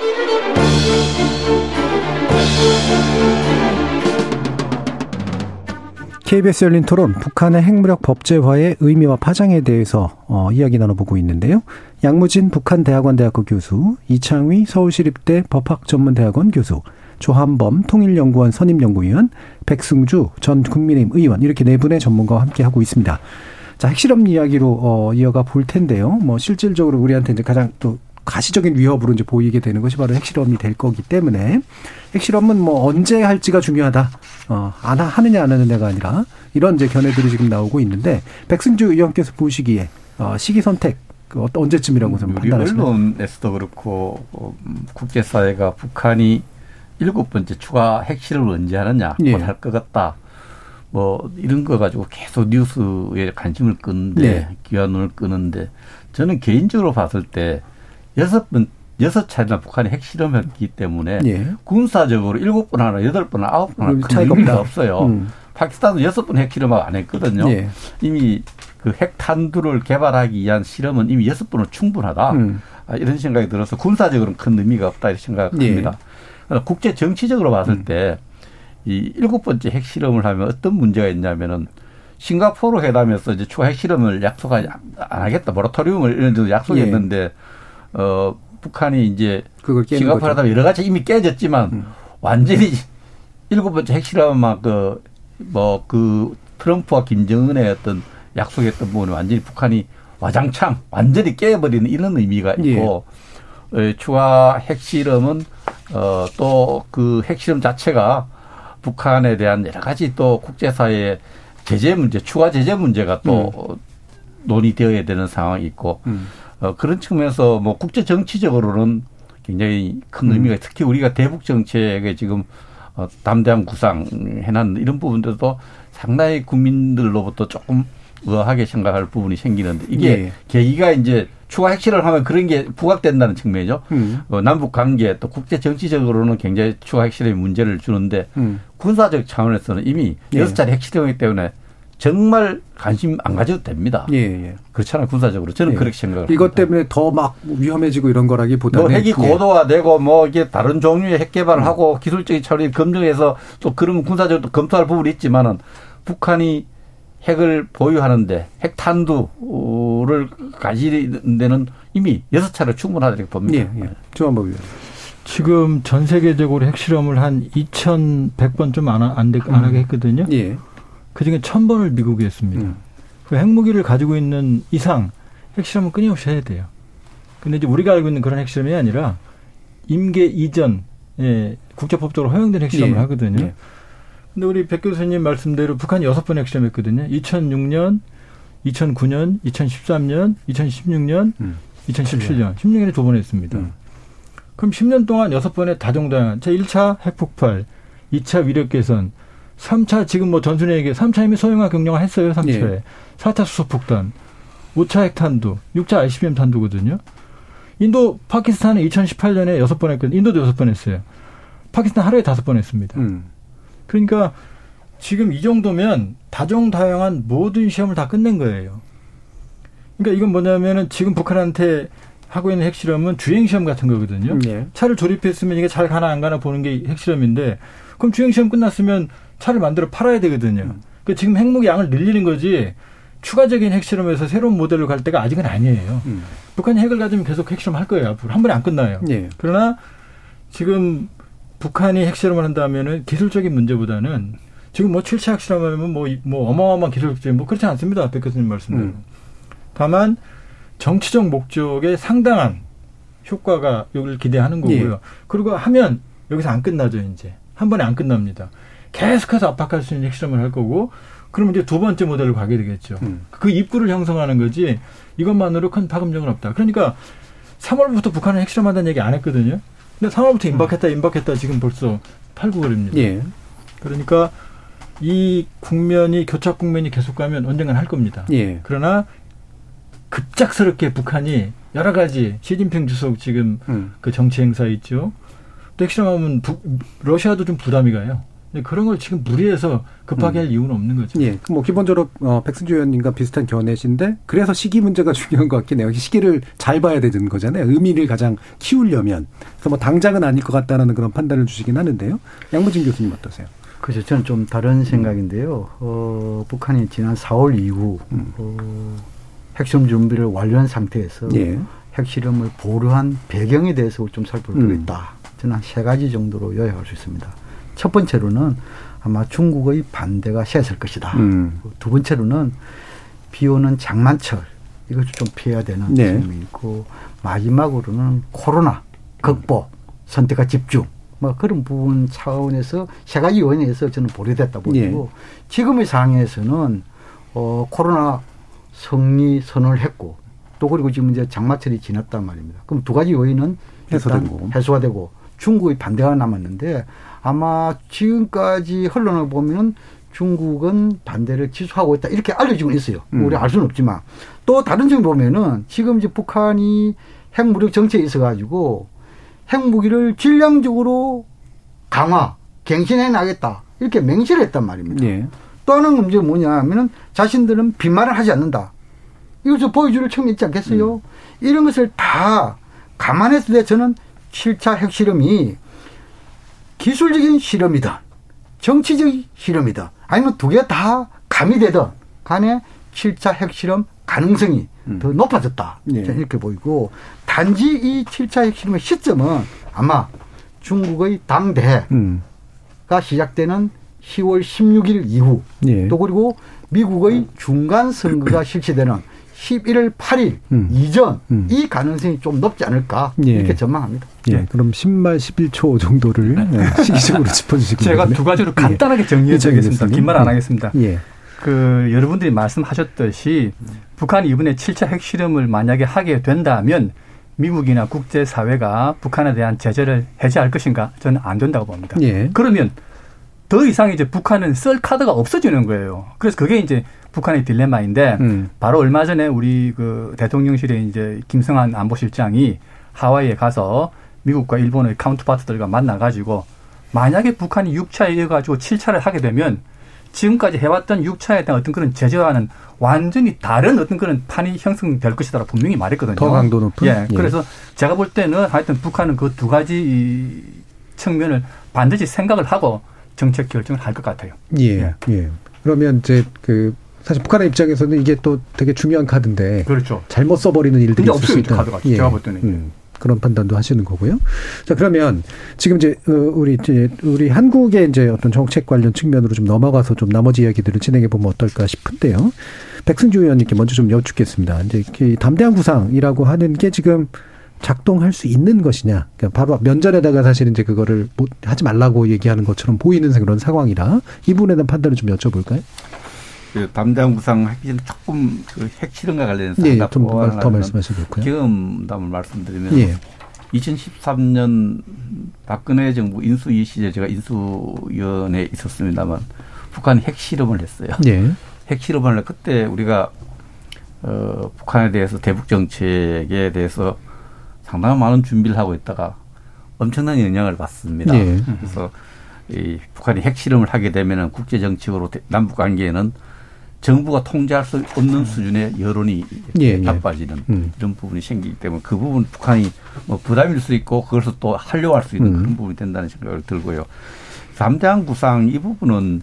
KBS 열린 토론 북한의 핵무력 법제화의 의미와 파장에 대해서 어, 이야기 나눠보고 있는데요. 양무진 북한대학원 대학교 교수, 이창휘 서울시립대 법학전문대학원 교수, 조한범 통일연구원 선임연구위원, 백승주 전 국민의힘 의원 이렇게 네 분의 전문가와 함께 하고 있습니다. 자 핵실험 이야기로 어, 이어가 볼 텐데요. 뭐 실질적으로 우리한테 이제 가장 또 가시적인 위협으로 이제 보이게 되는 것이 바로 핵실험이 될 거기 때문에 핵실험은 뭐 언제 할지가 중요하다. 어, 안 하느냐 안 하느냐가 아니라 이런 이제 견해들이 지금 나오고 있는데 백승주 의원께서 보시기에 어, 시기 선택 그 언제쯤이라고 좀 판단하시나요? 언론에서도 그렇고 어, 국제사회가 북한이 일곱 번째 추가 핵실험을 언제 하느냐 예. 할것 같다. 뭐 이런 거 가지고 계속 뉴스에 관심을 끄는데 네. 기관을 끄는데 저는 개인적으로 봤을 때 여섯 번 여섯 차례나 북한이 핵실험했기 때문에 예. 군사적으로 일곱 번 하나 여덟 번 아홉 번 하나 큰 의미가 없어요. 음. 파키스탄도 여섯 번 핵실험을 안 했거든요. 예. 이미 그 핵탄두를 개발하기 위한 실험은 이미 여섯 번은 충분하다. 음. 아, 이런 생각이 들어서 군사적으로는 큰 의미가 없다 이렇게 생각합니다. 예. 국제 정치적으로 봤을 음. 때이 일곱 번째 핵실험을 하면 어떤 문제가 있냐면은 싱가포르 회담에서 이제 추가 핵실험을 약속하지 안 하겠다. 모라토리움을 이런 데도 약속했는데 예. 어 북한이 이제 싱가포르하다 여러 가지 이미 깨졌지만 음. 완전히 일곱 번째 핵실험만 그뭐 그 트럼프와 김정은의 어떤 약속했던 부분을 완전히 북한이 와장창 완전히 깨버리는 이런 의미가 있고 예. 추가 핵실험은 어, 또 그 핵실험 자체가 북한에 대한 여러 가지 또 국제사회의 제재 문제, 추가 제재 문제가 또 음. 논의되어야 되는 상황이 있고 음. 어, 그런 측면에서 뭐 국제 정치적으로는 굉장히 큰 음. 의미가 특히 우리가 대북 정책에 지금 어, 담대한 구상 해놨는 이런 부분들도 상당히 국민들로부터 조금 의아하게 생각할 부분이 생기는데 이게 예. 계기가 이제 추가 핵실을 하면 그런 게 부각된다는 측면이죠. 음. 어, 남북 관계 또 국제 정치적으로는 굉장히 추가 핵실의 문제를 주는데 음. 군사적 차원에서는 이미 예. 여섯 예. 차례 핵실이기 때문에 정말 관심 안 가져도 됩니다. 예, 예. 그렇잖아요, 군사적으로. 저는 예. 그렇게 생각을 이것 때문에 더 막 위험해지고 이런 거라기보다는. 뭐 핵이 예. 고도화되고 뭐 이게 다른 종류의 핵 개발을 음. 하고 기술적인 처리 검증해서 또 그런 군사적으로 검토할 부분이 있지만은 북한이 핵을 보유하는데 핵탄두를 가지는 데는 이미 여섯 차례 충분하다고 봅니다. 예, 예. 조한법 의원. 지금 전 세계적으로 핵실험을 한 2,100번 좀 안, 안, 안 하게 음. 했거든요. 예. 그 중에 1,000번을 미국이 했습니다. 음. 그 핵무기를 가지고 있는 이상 핵실험은 끊임없이 해야 돼요. 근데 이제 우리가 알고 있는 그런 핵실험이 아니라 임계 이전, 예, 국제법적으로 허용된 핵실험을 예. 하거든요. 예. 근데 우리 백 교수님 말씀대로 북한이 여섯 번 핵실험했거든요. 2006년, 2009년, 2013년, 2016년, 음. 2017년, 16년에 두 번 했습니다. 음. 그럼 10년 동안 여섯 번의 다종다양한 제 1차 핵폭발, 2차 위력 개선, 3차 지금 뭐 전순에 얘기 3차 이미 소형화 경영화 했어요. 3차에. 예. 4차 수소폭탄, 5차 핵탄두, 6차 ICBM 탄두거든요. 인도, 파키스탄은 2018년에 여섯 번 했거든요. 인도도 여섯 번 했어요. 파키스탄 하루에 다섯 번 했습니다. 음. 그러니까 지금 이 정도면 다종다양한 모든 시험을 다 끝낸 거예요. 그러니까 이건 뭐냐면은 지금 북한한테 하고 있는 핵실험은 주행시험 같은 거거든요. 네. 차를 조립했으면 이게 잘 가나 안 가나 보는 게 핵실험인데 그럼 주행시험 끝났으면 차를 만들어 팔아야 되거든요. 음. 그러니까 지금 핵무기 양을 늘리는 거지 추가적인 핵실험에서 새로운 모델로 갈 때가 아직은 아니에요. 음. 북한이 핵을 가지면 계속 핵실험 할 거예요. 앞으로 한 번에 안 끝나요. 네. 그러나 지금 북한이 핵실험을 한다면은 기술적인 문제보다는 지금 뭐 7차 핵실험하면 뭐, 뭐 어마어마한 기술적 뭐 그렇지 않습니다. 백 교수님 말씀대로. 음. 다만 정치적 목적에 상당한 효과가 여기를 기대하는 거고요. 예. 그리고 하면 여기서 안 끝나죠, 이제. 한 번에 안 끝납니다. 계속해서 압박할 수 있는 핵실험을 할 거고, 그러면 이제 두 번째 모델로 가게 되겠죠. 음. 그 입구를 형성하는 거지, 이것만으로 큰 파급력은 없다. 그러니까 3월부터 북한은 핵실험한다는 얘기 안 했거든요. 근데 3월부터 임박했다, 임박했다 지금 벌써 8, 9월입니다. 예. 그러니까 이 국면이 교착 국면이 계속 가면 언젠간 할 겁니다. 예. 그러나 급작스럽게 북한이 여러 가지 시진핑 주석 지금 음. 그 정치 행사 있죠. 또 핵실험하면 러시아도 좀 부담이 가요. 네, 그런 걸 지금 무리해서 급하게 음. 할 이유는 없는 거죠. 예. 뭐 기본적으로 어, 백승주 의원님과 비슷한 견해신데 그래서 시기 문제가 중요한 것 같긴 해요. 시기를 잘 봐야 되는 거잖아요. 의미를 가장 키우려면. 그래서 뭐 당장은 아닐 것 같다는 그런 판단을 주시긴 하는데요. 양무진 교수님 어떠세요? 그죠. 저는 좀 다른 생각인데요. 어, 북한이 지난 4월 이후 음. 어, 핵실험 준비를 완료한 상태에서 예. 핵실험을 보류한 배경에 대해서 좀 살펴볼 필요가 음. 있다. 저는 한 세 가지 정도로 요약할 수 있습니다. 첫 번째로는 아마 중국의 반대가 셌을 것이다. 음. 두 번째로는 비 오는 장만철 이것을 좀 피해야 되는 네. 점이 있고 마지막으로는 코로나 극복 선택과 집중 뭐 그런 부분 차원에서 세 가지 원인에서 저는 보류됐다 보고 네. 지금의 상황에서는 어 코로나 승리 선언을 했고 또 그리고 지금 이제 장마철이 지났단 말입니다. 그럼 두 가지 요인은 해소되고 해소가 되고 중국의 반대가 남았는데 아마 지금까지 흘러나 보면 중국은 반대를 취소하고 있다 이렇게 알려지고 있어요. 음. 우리 알 수는 없지만 또 다른 점을 보면은 지금 이제 북한이 핵무력 정책에 있어 가지고 핵무기를 질량적으로 강화, 갱신해 나겠다 이렇게 맹시를 했단 말입니다. 예. 또 하나 문제 뭐냐 하면은 자신들은 빈말을 하지 않는다. 이것을 보여줄 청이 있지 않겠어요? 음. 이런 것을 다 감안했을 때 저는 7차 핵실험이 기술적인 실험이다. 정치적 실험이다. 아니면 두 개 다 가미되든 간에 7차 핵실험 가능성이 음. 더 높아졌다. 네. 이렇게 보이고 단지 이 7차 핵실험의 시점은 아마 중국의 당대가 음. 시작되는 10월 16일 이후 예. 또 그리고 미국의 중간 선거가 실시되는 11월 8일 음. 이전 음. 이 가능성이 좀 높지 않을까 예. 이렇게 전망합니다. 예, 그럼 10말 11초 정도를 예, 시기적으로 짚어주시고 제가 두 가지로 간단하게 정리해 드리겠습니다. 긴 말 안 하겠습니다. 예. 그 여러분들이 말씀하셨듯이 북한이 이번에 7차 핵실험을 만약에 하게 된다면 미국이나 국제 사회가 북한에 대한 제재를 해제할 것인가? 저는 안 된다고 봅니다. 예. 그러면 더 이상 이제 북한은 쓸 카드가 없어지는 거예요. 그래서 그게 이제 북한의 딜레마인데 음. 바로 얼마 전에 우리 그 대통령실에 이제 김성한 안보실장이 하와이에 가서 미국과 일본의 카운트파트들과 만나가지고 만약에 북한이 6차에 이어가지고 7차를 하게 되면 지금까지 해왔던 6차에 대한 어떤 그런 제재와는 완전히 다른 어떤 그런 판이 형성될 것이다라고 분명히 말했거든요. 더 강도 높은? 예. 예. 그래서 제가 볼 때는 하여튼 북한은 그 두 가지 이 측면을 반드시 생각을 하고 정책 결정을 할 것 같아요. 예, 예. 그러면 이제 그 사실 북한의 입장에서는 이게 또 되게 중요한 카드인데 그렇죠. 잘못 써버리는 일들이 있을 수 없어요, 있다. 카드가. 제가 볼 때는. 음, 그런 판단도 하시는 거고요. 자 그러면 지금 이제 어, 우리 이제 우리 한국의 이제 어떤 정책 관련 측면으로 좀 넘어가서 좀 나머지 이야기들을 진행해 보면 어떨까 싶은데요. 백승주 의원님께 먼저 좀 여쭙겠습니다. 이제 그 담대한 구상이라고 하는 게 지금 작동할 수 있는 것이냐. 그러니까 바로 면전에다가 사실 이제 그거를 못 하지 말라고 얘기하는 것처럼 보이는 그런 상황이라 이 부분에 대한 판단을 좀 여쭤볼까요? 그 담당 하기 전에 조금 그 핵실험과 관련해서 예, 하나 좀 보완을 더 하면 말씀하셔도 좋고요. 경험담을 말씀드리면 예. 2013년 박근혜 정부 인수위 시절 제가 인수위원회에 있었습니다만 북한이 핵실험을 했어요. 예. 핵실험을 할 그때 우리가 어, 북한에 대해서 대북 정책에 대해서 상당히 많은 준비를 하고 있다가 엄청난 영향을 받습니다. 예. 그래서 이 북한이 핵실험을 하게 되면은 국제 대- 남북 관계에는 정부가 통제할 수 없는 수준의 여론이 예, 예. 나빠지는 음. 이런 부분이 생기기 때문에 그 부분 북한이 뭐 부담일 수 있고 그것을 또 하려고 할 수 있는 음. 그런 부분이 된다는 생각을 들고요. 담대한 구상 이 부분은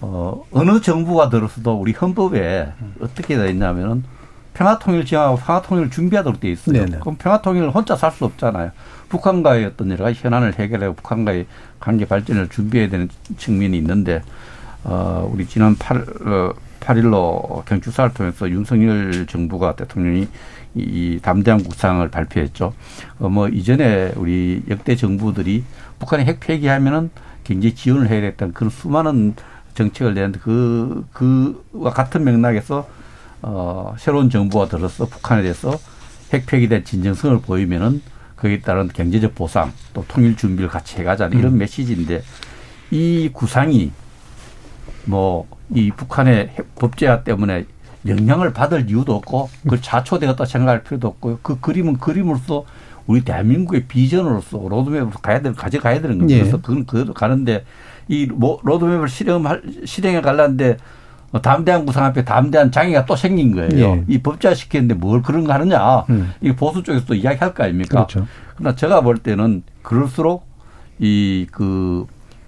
어, 어느 정부가 들어서도 우리 헌법에 어떻게 되어 있냐면은 평화통일 지향하고 평화통일을 준비하도록 되어 있어요. 네네. 그럼 평화통일을 혼자 살 수 없잖아요. 북한과의 어떤 여러 가지 현안을 해결하고 북한과의 관계 발전을 준비해야 되는 측면이 있는데, 어, 우리 지난 8, 어, 8일로 경축사를 통해서 윤석열 정부가 대통령이 이, 이 담대한 구상을 발표했죠. 어, 뭐, 이전에 우리 역대 정부들이 북한이 핵 폐기하면은 굉장히 지원을 해야 됐다는 그런 수많은 정책을 내는데 그, 그와 같은 맥락에서 어, 새로운 정부가 들어서 북한에 대해서 핵 폐기된 진정성을 보이면은 거기에 따른 경제적 보상 또 통일 준비를 같이 해가자는 이런 음. 메시지인데 이 구상이 뭐 이 북한의 핵 법제화 때문에 영향을 받을 이유도 없고 그걸 자초되었다 생각할 필요도 없고요. 그 그림은 그림으로서 우리 대한민국의 비전으로서 로드맵으로 가야 될 가져가야 되는 겁니다. 예. 그래서 그건 그대로 가는데 이 뭐 로드맵을 실행할 실행해 갈라는데 어, 담대한 구상 앞에 담대한 장애가 또 생긴 거예요. 예. 이 법제화 시키는데 뭘 그런 거 하느냐. 음. 이 보수 쪽에서 또 이야기할 거 아닙니까? 그렇죠. 그러나 제가 볼 때는 그럴수록 이 그,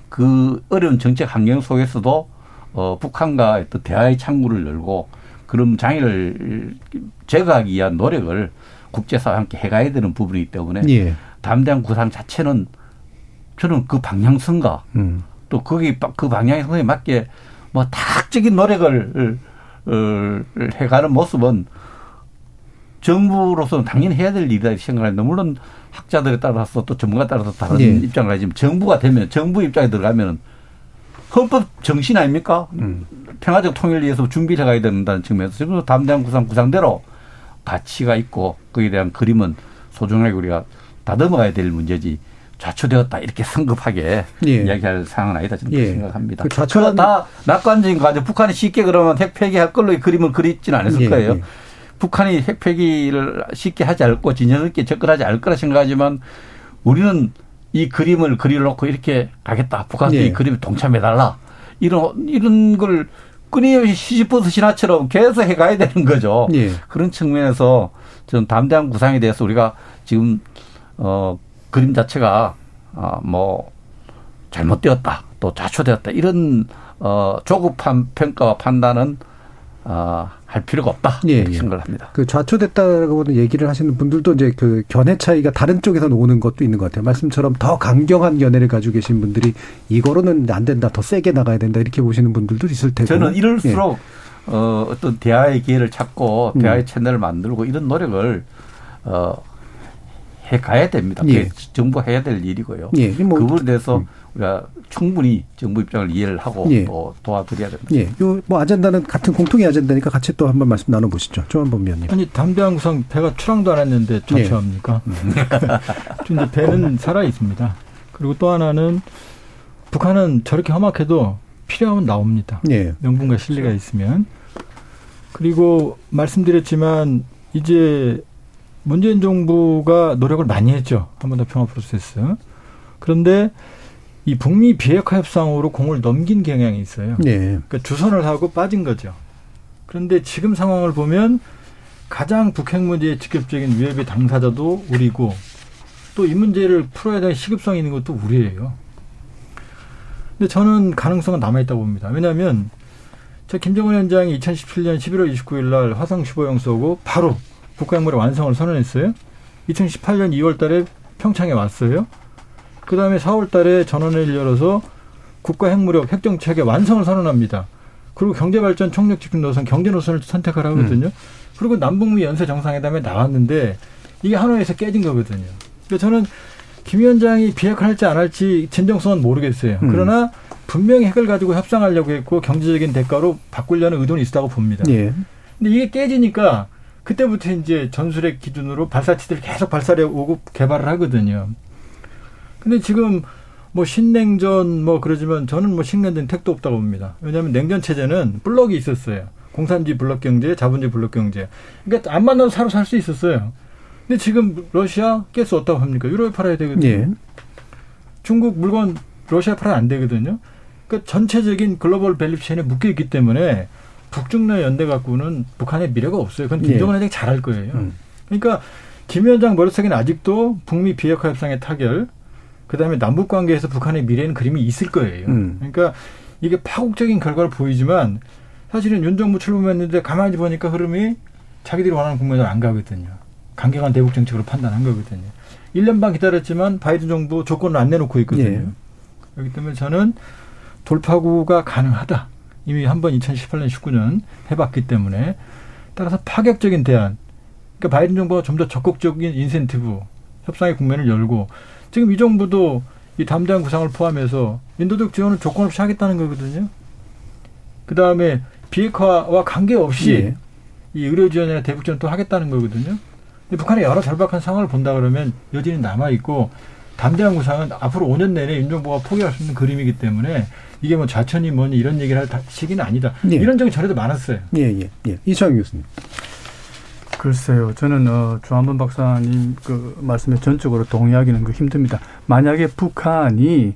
그 어려운 정책 환경 속에서도 어, 북한과 어떤 대화의 창구를 열고 그런 장애를 제거하기 위한 노력을 국제사회와 함께 해가야 되는 부분이기 때문에 예. 담대한 구상 자체는 저는 그 방향성과 음. 또 거기 바- 그 방향성에 맞게 뭐 다학적인 노력을 어, 해가는 모습은 정부로서는 당연히 해야 될 일이다 생각하는데 물론 학자들에 따라서 또 전문가 따라서 다른 예. 입장을 가지만 정부가 되면 정부 입장에 들어가면은 헌법 정신 아닙니까? 평화적 통일을 위해서 준비를 해가야 된다는 측면에서 지금 담대한 구상 구상대로 가치가 있고 거기에 대한 그림은 소중하게 우리가 다듬어가야 될 문제지 좌초되었다 이렇게 성급하게 예. 이야기할 상황은 아니다 저는 예. 그렇게 생각합니다. 그 그러나 다 낙관적인 과정. 북한이 쉽게 그러면 핵 폐기할 걸로 이 그림을 그리지는 않았을 예, 거예요. 예. 북한이 핵 폐기를 쉽게 하지 않고 진정 있게 접근하지 않을 거라 생각하지만 우리는 이 그림을 그려놓고 이렇게 가겠다. 북한도 예. 이 그림에 동참해달라. 이런 이런 걸 끊임없이 시시버스 신화처럼 계속 해가야 되는 거죠. 예. 그런 측면에서 전 담대한 구상에 대해서 우리가 지금 어 그림 자체가 아뭐 잘못되었다 또 자초되었다 이런 어 조급한 평가와 판단은 어 할 필요가 없다. 예, 이렇게 예. 생각을 합니다. 그 좌초됐다고 얘기를 하시는 분들도 이제 그 견해 차이가 다른 쪽에서 오는 것도 있는 것 같아요. 말씀처럼 더 강경한 견해를 가지고 계신 분들이 이거로는 안 된다, 더 세게 나가야 된다 이렇게 보시는 분들도 있을 테고. 저는 이럴수록 예. 어, 어떤 대화의 기회를 찾고 대화의 음. 채널을 만들고 이런 노력을 어, 해 가야 됩니다. 예. 정부 해야 될 일이고요. 예. 뭐, 그 부분에 대해서 음. 우리가 충분히 정부 입장을 이해를 하고 예. 또 도와드려야 됩니다. 예. 요뭐 아젠다는 같은 공통의 아젠다니까 같이 또 한번 말씀 나눠 보시죠. 조한범 위원님. 아니 담대한 구성 배가 출항도 안 했는데 자초합니까? 예. 이제 배는 살아 있습니다. 그리고 또 하나는 북한은 저렇게 험악해도 필요하면 나옵니다. 예. 명분과 신뢰가 있으면. 그리고 말씀드렸지만 이제 문재인 정부가 노력을 많이 했죠. 한번더 평화 프로세스. 그런데 이 북미 비핵화 협상으로 공을 넘긴 경향이 있어요. 네. 그러니까 주선을 하고 빠진 거죠. 그런데 지금 상황을 보면 가장 북핵 문제의 직접적인 위협의 당사자도 우리고 또 이 문제를 풀어야 될 시급성이 있는 것도 우리예요. 근데 저는 가능성은 남아있다고 봅니다. 왜냐하면 저 김정은 위원장이 2017년 11월 29일 날 화성 15형 쏘고 바로 국가행무의 완성을 선언했어요. 2018년 2월 달에 평창에 왔어요. 그 다음에 4월 달에 전원을 열어서 국가핵무력 핵정책의 완성을 선언합니다. 그리고 경제발전 총력 집중 노선, 경제 노선을 선택을 하거든요. 음. 그리고 남북미 연쇄 정상회담에 나왔는데 이게 하노이에서 깨진 거거든요. 그러니까 저는 김 위원장이 비핵화 할지 안 할지 진정성은 모르겠어요. 음. 그러나 분명히 핵을 가지고 협상하려고 했고 경제적인 대가로 바꾸려는 의도는 있었다고 봅니다. 예. 근데 이게 깨지니까 그때부터 이제 전술핵 기준으로 발사치들을 계속 발사해 오고 개발을 하거든요. 근데 지금 뭐 신냉전 뭐 그러지만 저는 뭐 식냉전 택도 없다고 봅니다. 왜냐하면 냉전 체제는 블럭이 있었어요. 공산주의 블럭 경제, 자본주의 블럭 경제. 그러니까 안 만나도 서로 살 수 있었어요. 근데 지금 러시아 가스 어다고 합니까? 유럽에 팔아야 되거든요. 예. 중국 물건 러시아 팔아야 안 되거든요. 그러니까 전체적인 global value chain에 묶여 있기 때문에 북중러 연대 갖고는 북한의 미래가 없어요. 그건 김정은 예. 잘 알 거예요. 음. 그러니까 김 위원장 머릿속에는 아직도 북미 비핵화 협상의 타결, 그다음에 남북 관계에서 북한의 미래는 그림이 있을 거예요. 음. 그러니까 이게 파국적인 결과를 보이지만 사실은 윤 정부 출범했는데 가만히 보니까 흐름이 자기들이 원하는 국면으로 안 가거든요. 강경한 대북 정책으로 판단한 거거든요. 1년 반 기다렸지만 바이든 정부 조건을 안 내놓고 있거든요. 예. 그렇기 때문에 저는 돌파구가 가능하다. 이미 한 번 2018년, 19년 해봤기 때문에 따라서 파격적인 대안. 그러니까 바이든 정부가 좀 더 적극적인 인센티브, 협상의 국면을 열고 지금 이 정부도 이 담대한 구상을 포함해서 인도적 지원을 조건 없이 하겠다는 거거든요. 그 다음에 비핵화와 관계없이 예. 이 의료 지원이나 대북 지원 또 하겠다는 거거든요. 근데 북한의 여러 절박한 상황을 본다 그러면 여전히 남아 있고 담대한 구상은 앞으로 5년 내내 윤 정부가 포기할 수 있는 그림이기 때문에 이게 뭐 좌천이 뭐니 이런 얘기를 할 시기는 아니다. 예. 이런 적이 전에도 많았어요. 예, 예, 예. 이창 교수님. 글쎄요. 저는 어, 조한번 박사님 그 말씀에 전적으로 동의하기는 그 힘듭니다. 만약에 북한이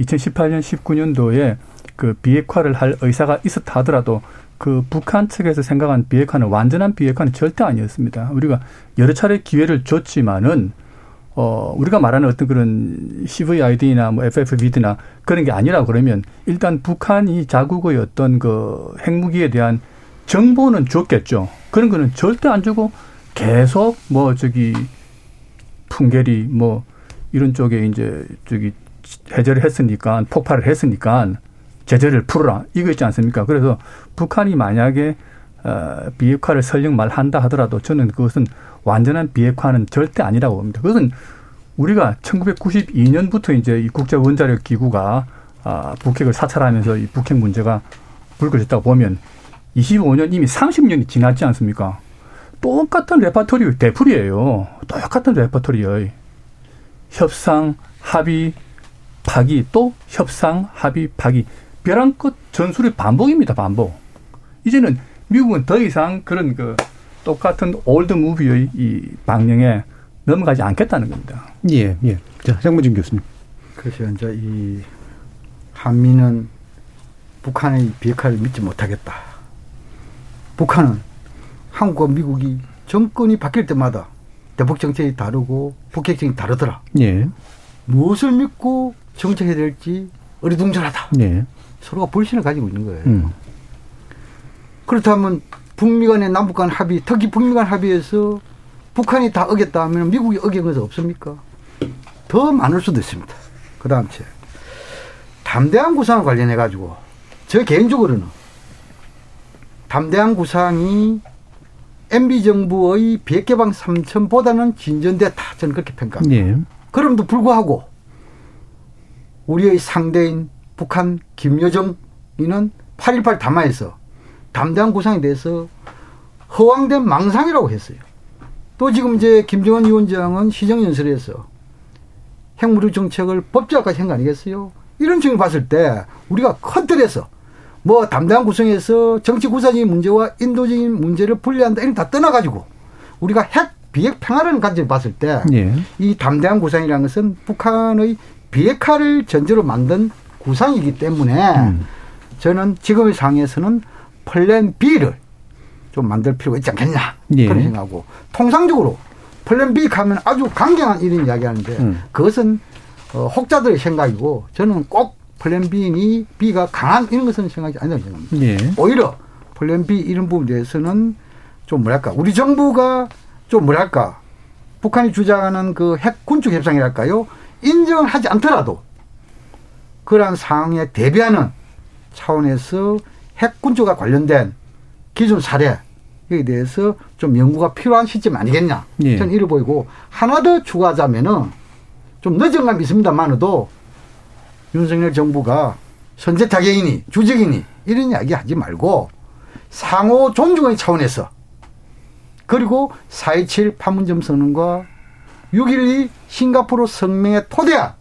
2018년 19년도에 그 비핵화를 할 의사가 있었다 하더라도 그 북한 측에서 생각한 비핵화는 완전한 비핵화는 절대 아니었습니다. 우리가 여러 차례 기회를 줬지만은 어 우리가 말하는 어떤 그런 CVID나 뭐 FFVD나 그런 게 아니라 그러면 일단 북한이 자국의 어떤 그 핵무기에 대한 정보는 줬겠죠. 그런 거는 절대 안 주고 계속 뭐 저기 풍계리 뭐 이런 쪽에 이제 저기 해제를 했으니까 폭발을 했으니까 제재를 풀어라 이거 있지 않습니까? 그래서 북한이 만약에 어, 비핵화를 설령 말한다 하더라도 저는 그것은 완전한 비핵화는 절대 아니라고 봅니다. 그것은 우리가 1992년부터 이제 이 국제 원자력 기구가 아, 북핵을 사찰하면서 이 북핵 문제가 불거졌다고 보면 25년 이미 30년이 지났지 않습니까? 똑같은 레파토리 되풀이에요. 똑같은 레파토리예요. 협상, 합의, 파기, 또 협상, 합의, 파기. 벼랑 끝 전술의 반복입니다, 반복. 이제는 미국은 더 이상 그런 그 똑같은 old movie의 이 방향에 넘어가지 않겠다는 겁니다. 예, 예. 자, 장문진 교수님. 그래서 이제 이 한미는 북한의 비핵화를 믿지 못하겠다. 북한은 한국과 미국이 정권이 바뀔 때마다 대북 정책이 다르고 북핵 정책이 다르더라. 예. 무엇을 믿고 정책해야 될지 어리둥절하다. 예. 서로가 불신을 가지고 있는 거예요. 음. 그렇다면 북미 간의 남북 간 합의, 특히 북미 간 합의에서 북한이 다 어겼다 하면 미국이 어긴 것은 없습니까? 더 많을 수도 있습니다. 그 다음 째. 담대한 구상과 관련해 가지고 저 개인적으로는 담대한 구상이 MB 정부의 비핵개방 3천보다는 진전됐다. 저는 그렇게 평가합니다. 예. 그럼도 불구하고 우리의 상대인 북한 김여정이는 8.18 담화에서 담대한 구상에 대해서 허황된 망상이라고 했어요. 또 지금 이제 김정은 위원장은 시정연설에서 핵무력 정책을 법제화까지 한 거 아니겠어요? 이런 측면을 봤을 때 우리가 큰 틀에서 뭐 담대한 구상에서 정치 군사적인 문제와 인도적인 문제를 분리한다 이런 다 떠나가지고 우리가 핵 비핵 평화라는 관점을 봤을 때이 예. 담대한 구상이라는 것은 북한의 비핵화를 전제로 만든 구상이기 때문에 음. 저는 지금의 상황에서는 플랜 B를 좀 만들 필요가 있지 않겠냐 예. 그런 생각하고 통상적으로 플랜 B 가면 아주 강경한 이런 이야기하는데 음. 그것은 어, 혹자들의 생각이고 저는 꼭 플랜 B니 B가 강한 이런 것은 생각이 아니라고 생각합니다. 예. 오히려 플랜 B 이런 부분에 대해서는 좀 뭐랄까 우리 정부가 좀 뭐랄까 북한이 주장하는 그 핵 군축 협상이랄까요 인정을 하지 않더라도 그러한 상황에 대비하는 차원에서 핵 군축과 관련된 기존 사례 에 대해서 좀 연구가 필요한 시점 아니겠냐. 예. 저는 이래 보이고 하나 더 추가하자면은 좀 늦은 감이 있습니다만도 윤석열 정부가 선제 타격이니 주적이니 이런 이야기 하지 말고 상호 존중의 차원에서 그리고 4.27 판문점 선언과 6.12 싱가포르 성명의 토대야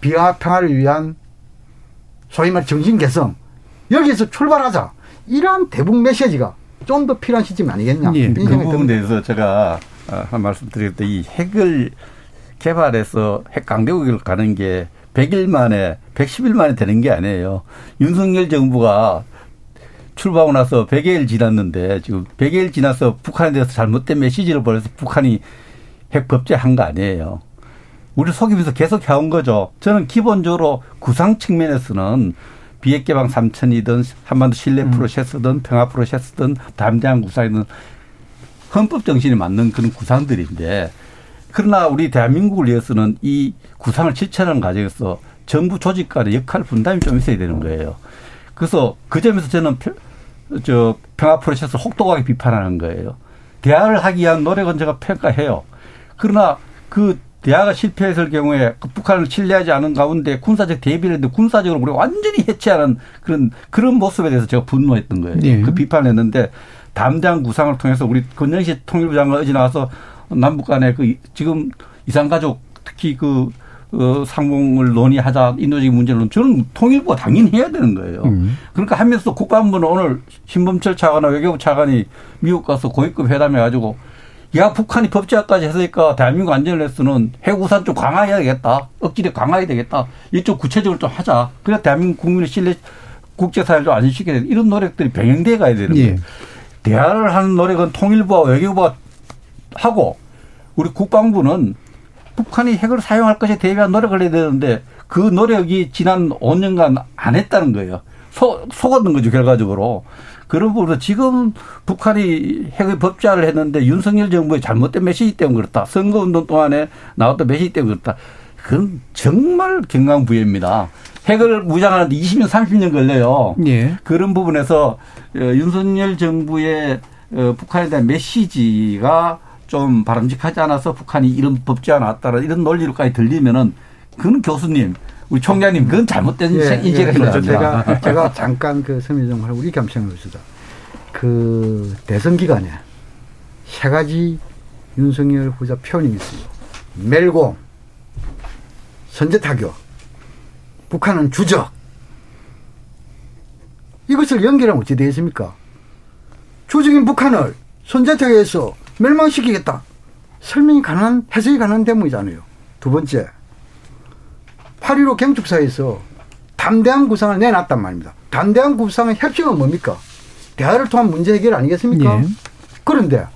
비화 평화를 위한 소위 말 정신 개성 여기에서 출발하자 이러한 대북 메시지가 좀 더 필요한 시점 아니겠냐. 예, 그 부분에 대해서 제가 아, 한 말씀 드릴 때 이 핵을 개발해서 핵 강대국을 가는 게 100일 만에 110일 만에 되는 게 아니에요. 윤석열 정부가 출발하고 나서 100일 지났는데 지금 100일 지나서 북한에 대해서 잘못된 메시지를 보내서 북한이 핵 법제한 거 아니에요. 우리 속이면서 계속 해온 거죠. 저는 기본적으로 구상 측면에서는 비핵 개방 3천이든 한반도 신뢰 음. 프로세스든 평화 프로세스든 담대한 구상이든 헌법 정신이 맞는 그런 구상들인데 그러나 우리 대한민국을 위해서는 이 구상을 실천하는 과정에서 정부 조직 간의 역할 분담이 좀 있어야 되는 거예요. 그래서 그 점에서 저는 저 평화 프로세스를 혹독하게 비판하는 거예요. 대화를 하기 위한 노력은 제가 평가해요. 그러나 그 대화가 실패했을 경우에 그 북한을 신뢰하지 않은 가운데 군사적 대비를 했는데 군사적으로 우리 완전히 해체하는 그런 그런 모습에 대해서 제가 분노했던 거예요. 네. 그 비판을 했는데 담대한 구상을 통해서 우리 권영식 통일부 장관 어제 나와서 남북 간에 그 지금 이산가족 특히 그 어, 상봉을 논의하자 인도적인 문제는 저는 통일부가 당연히 해야 되는 거예요. 음. 그러니까 하면서 국방부는 오늘 신범철 차관과 외교부 차관이 미국 가서 고위급 회담해 가지고 야 북한이 법제화까지 했으니까 대한민국 안전을 위해서는 해구산 좀 강화해야 되겠다. 억지로 강화해야 되겠다. 이쪽 구체적으로 좀 하자. 그래야 대한민국 국민의 신뢰 국제사회를 좀 안심시켜야 돼. 이런 노력들이 병행돼 가야 되는 거예요. 예. 대화를 하는 노력은 통일부와 외교부가 하고 우리 국방부는 북한이 핵을 사용할 것에 대비한 노력을 해야 되는데 그 노력이 지난 5년간 안 했다는 거예요. 속, 속았는 거죠, 결과적으로. 그런 부분에서 지금 북한이 핵의 법제화를 했는데 윤석열 정부의 잘못된 메시지 때문에 그렇다. 선거운동 동안에 나왔던 메시지 때문에 그렇다. 그건 정말 경강부회입니다. 핵을 무장하는데 20년, 30년 걸려요. 예. 그런 부분에서 어, 윤석열 정부의 어, 북한에 대한 메시지가 좀 바람직하지 않아서 북한이 이런 법제화 나왔다라 이런 논리로까지 들리면은 그는 교수님 우리 총장님 그건 잘못된 예, 인식을 예, 그렇죠. 제가 제가 잠깐 그 하고 우리 감상을 봅시다. 그 대선 기간에 세 가지 윤석열 후자 표현이 있어요. 멜공, 선제 타격, 북한은 주적. 이것을 연결하면 어찌 되겠습니까? 주적인 북한을 선제 타격해서 멸망시키겠다. 설명이 가능한, 해석이 가능한 대목이잖아요. 두 번째, 8.15 경축사에서 담대한 구상을 내놨단 말입니다. 담대한 구상의 협정은 뭡니까? 대화를 통한 문제 해결 아니겠습니까? 예. 그런데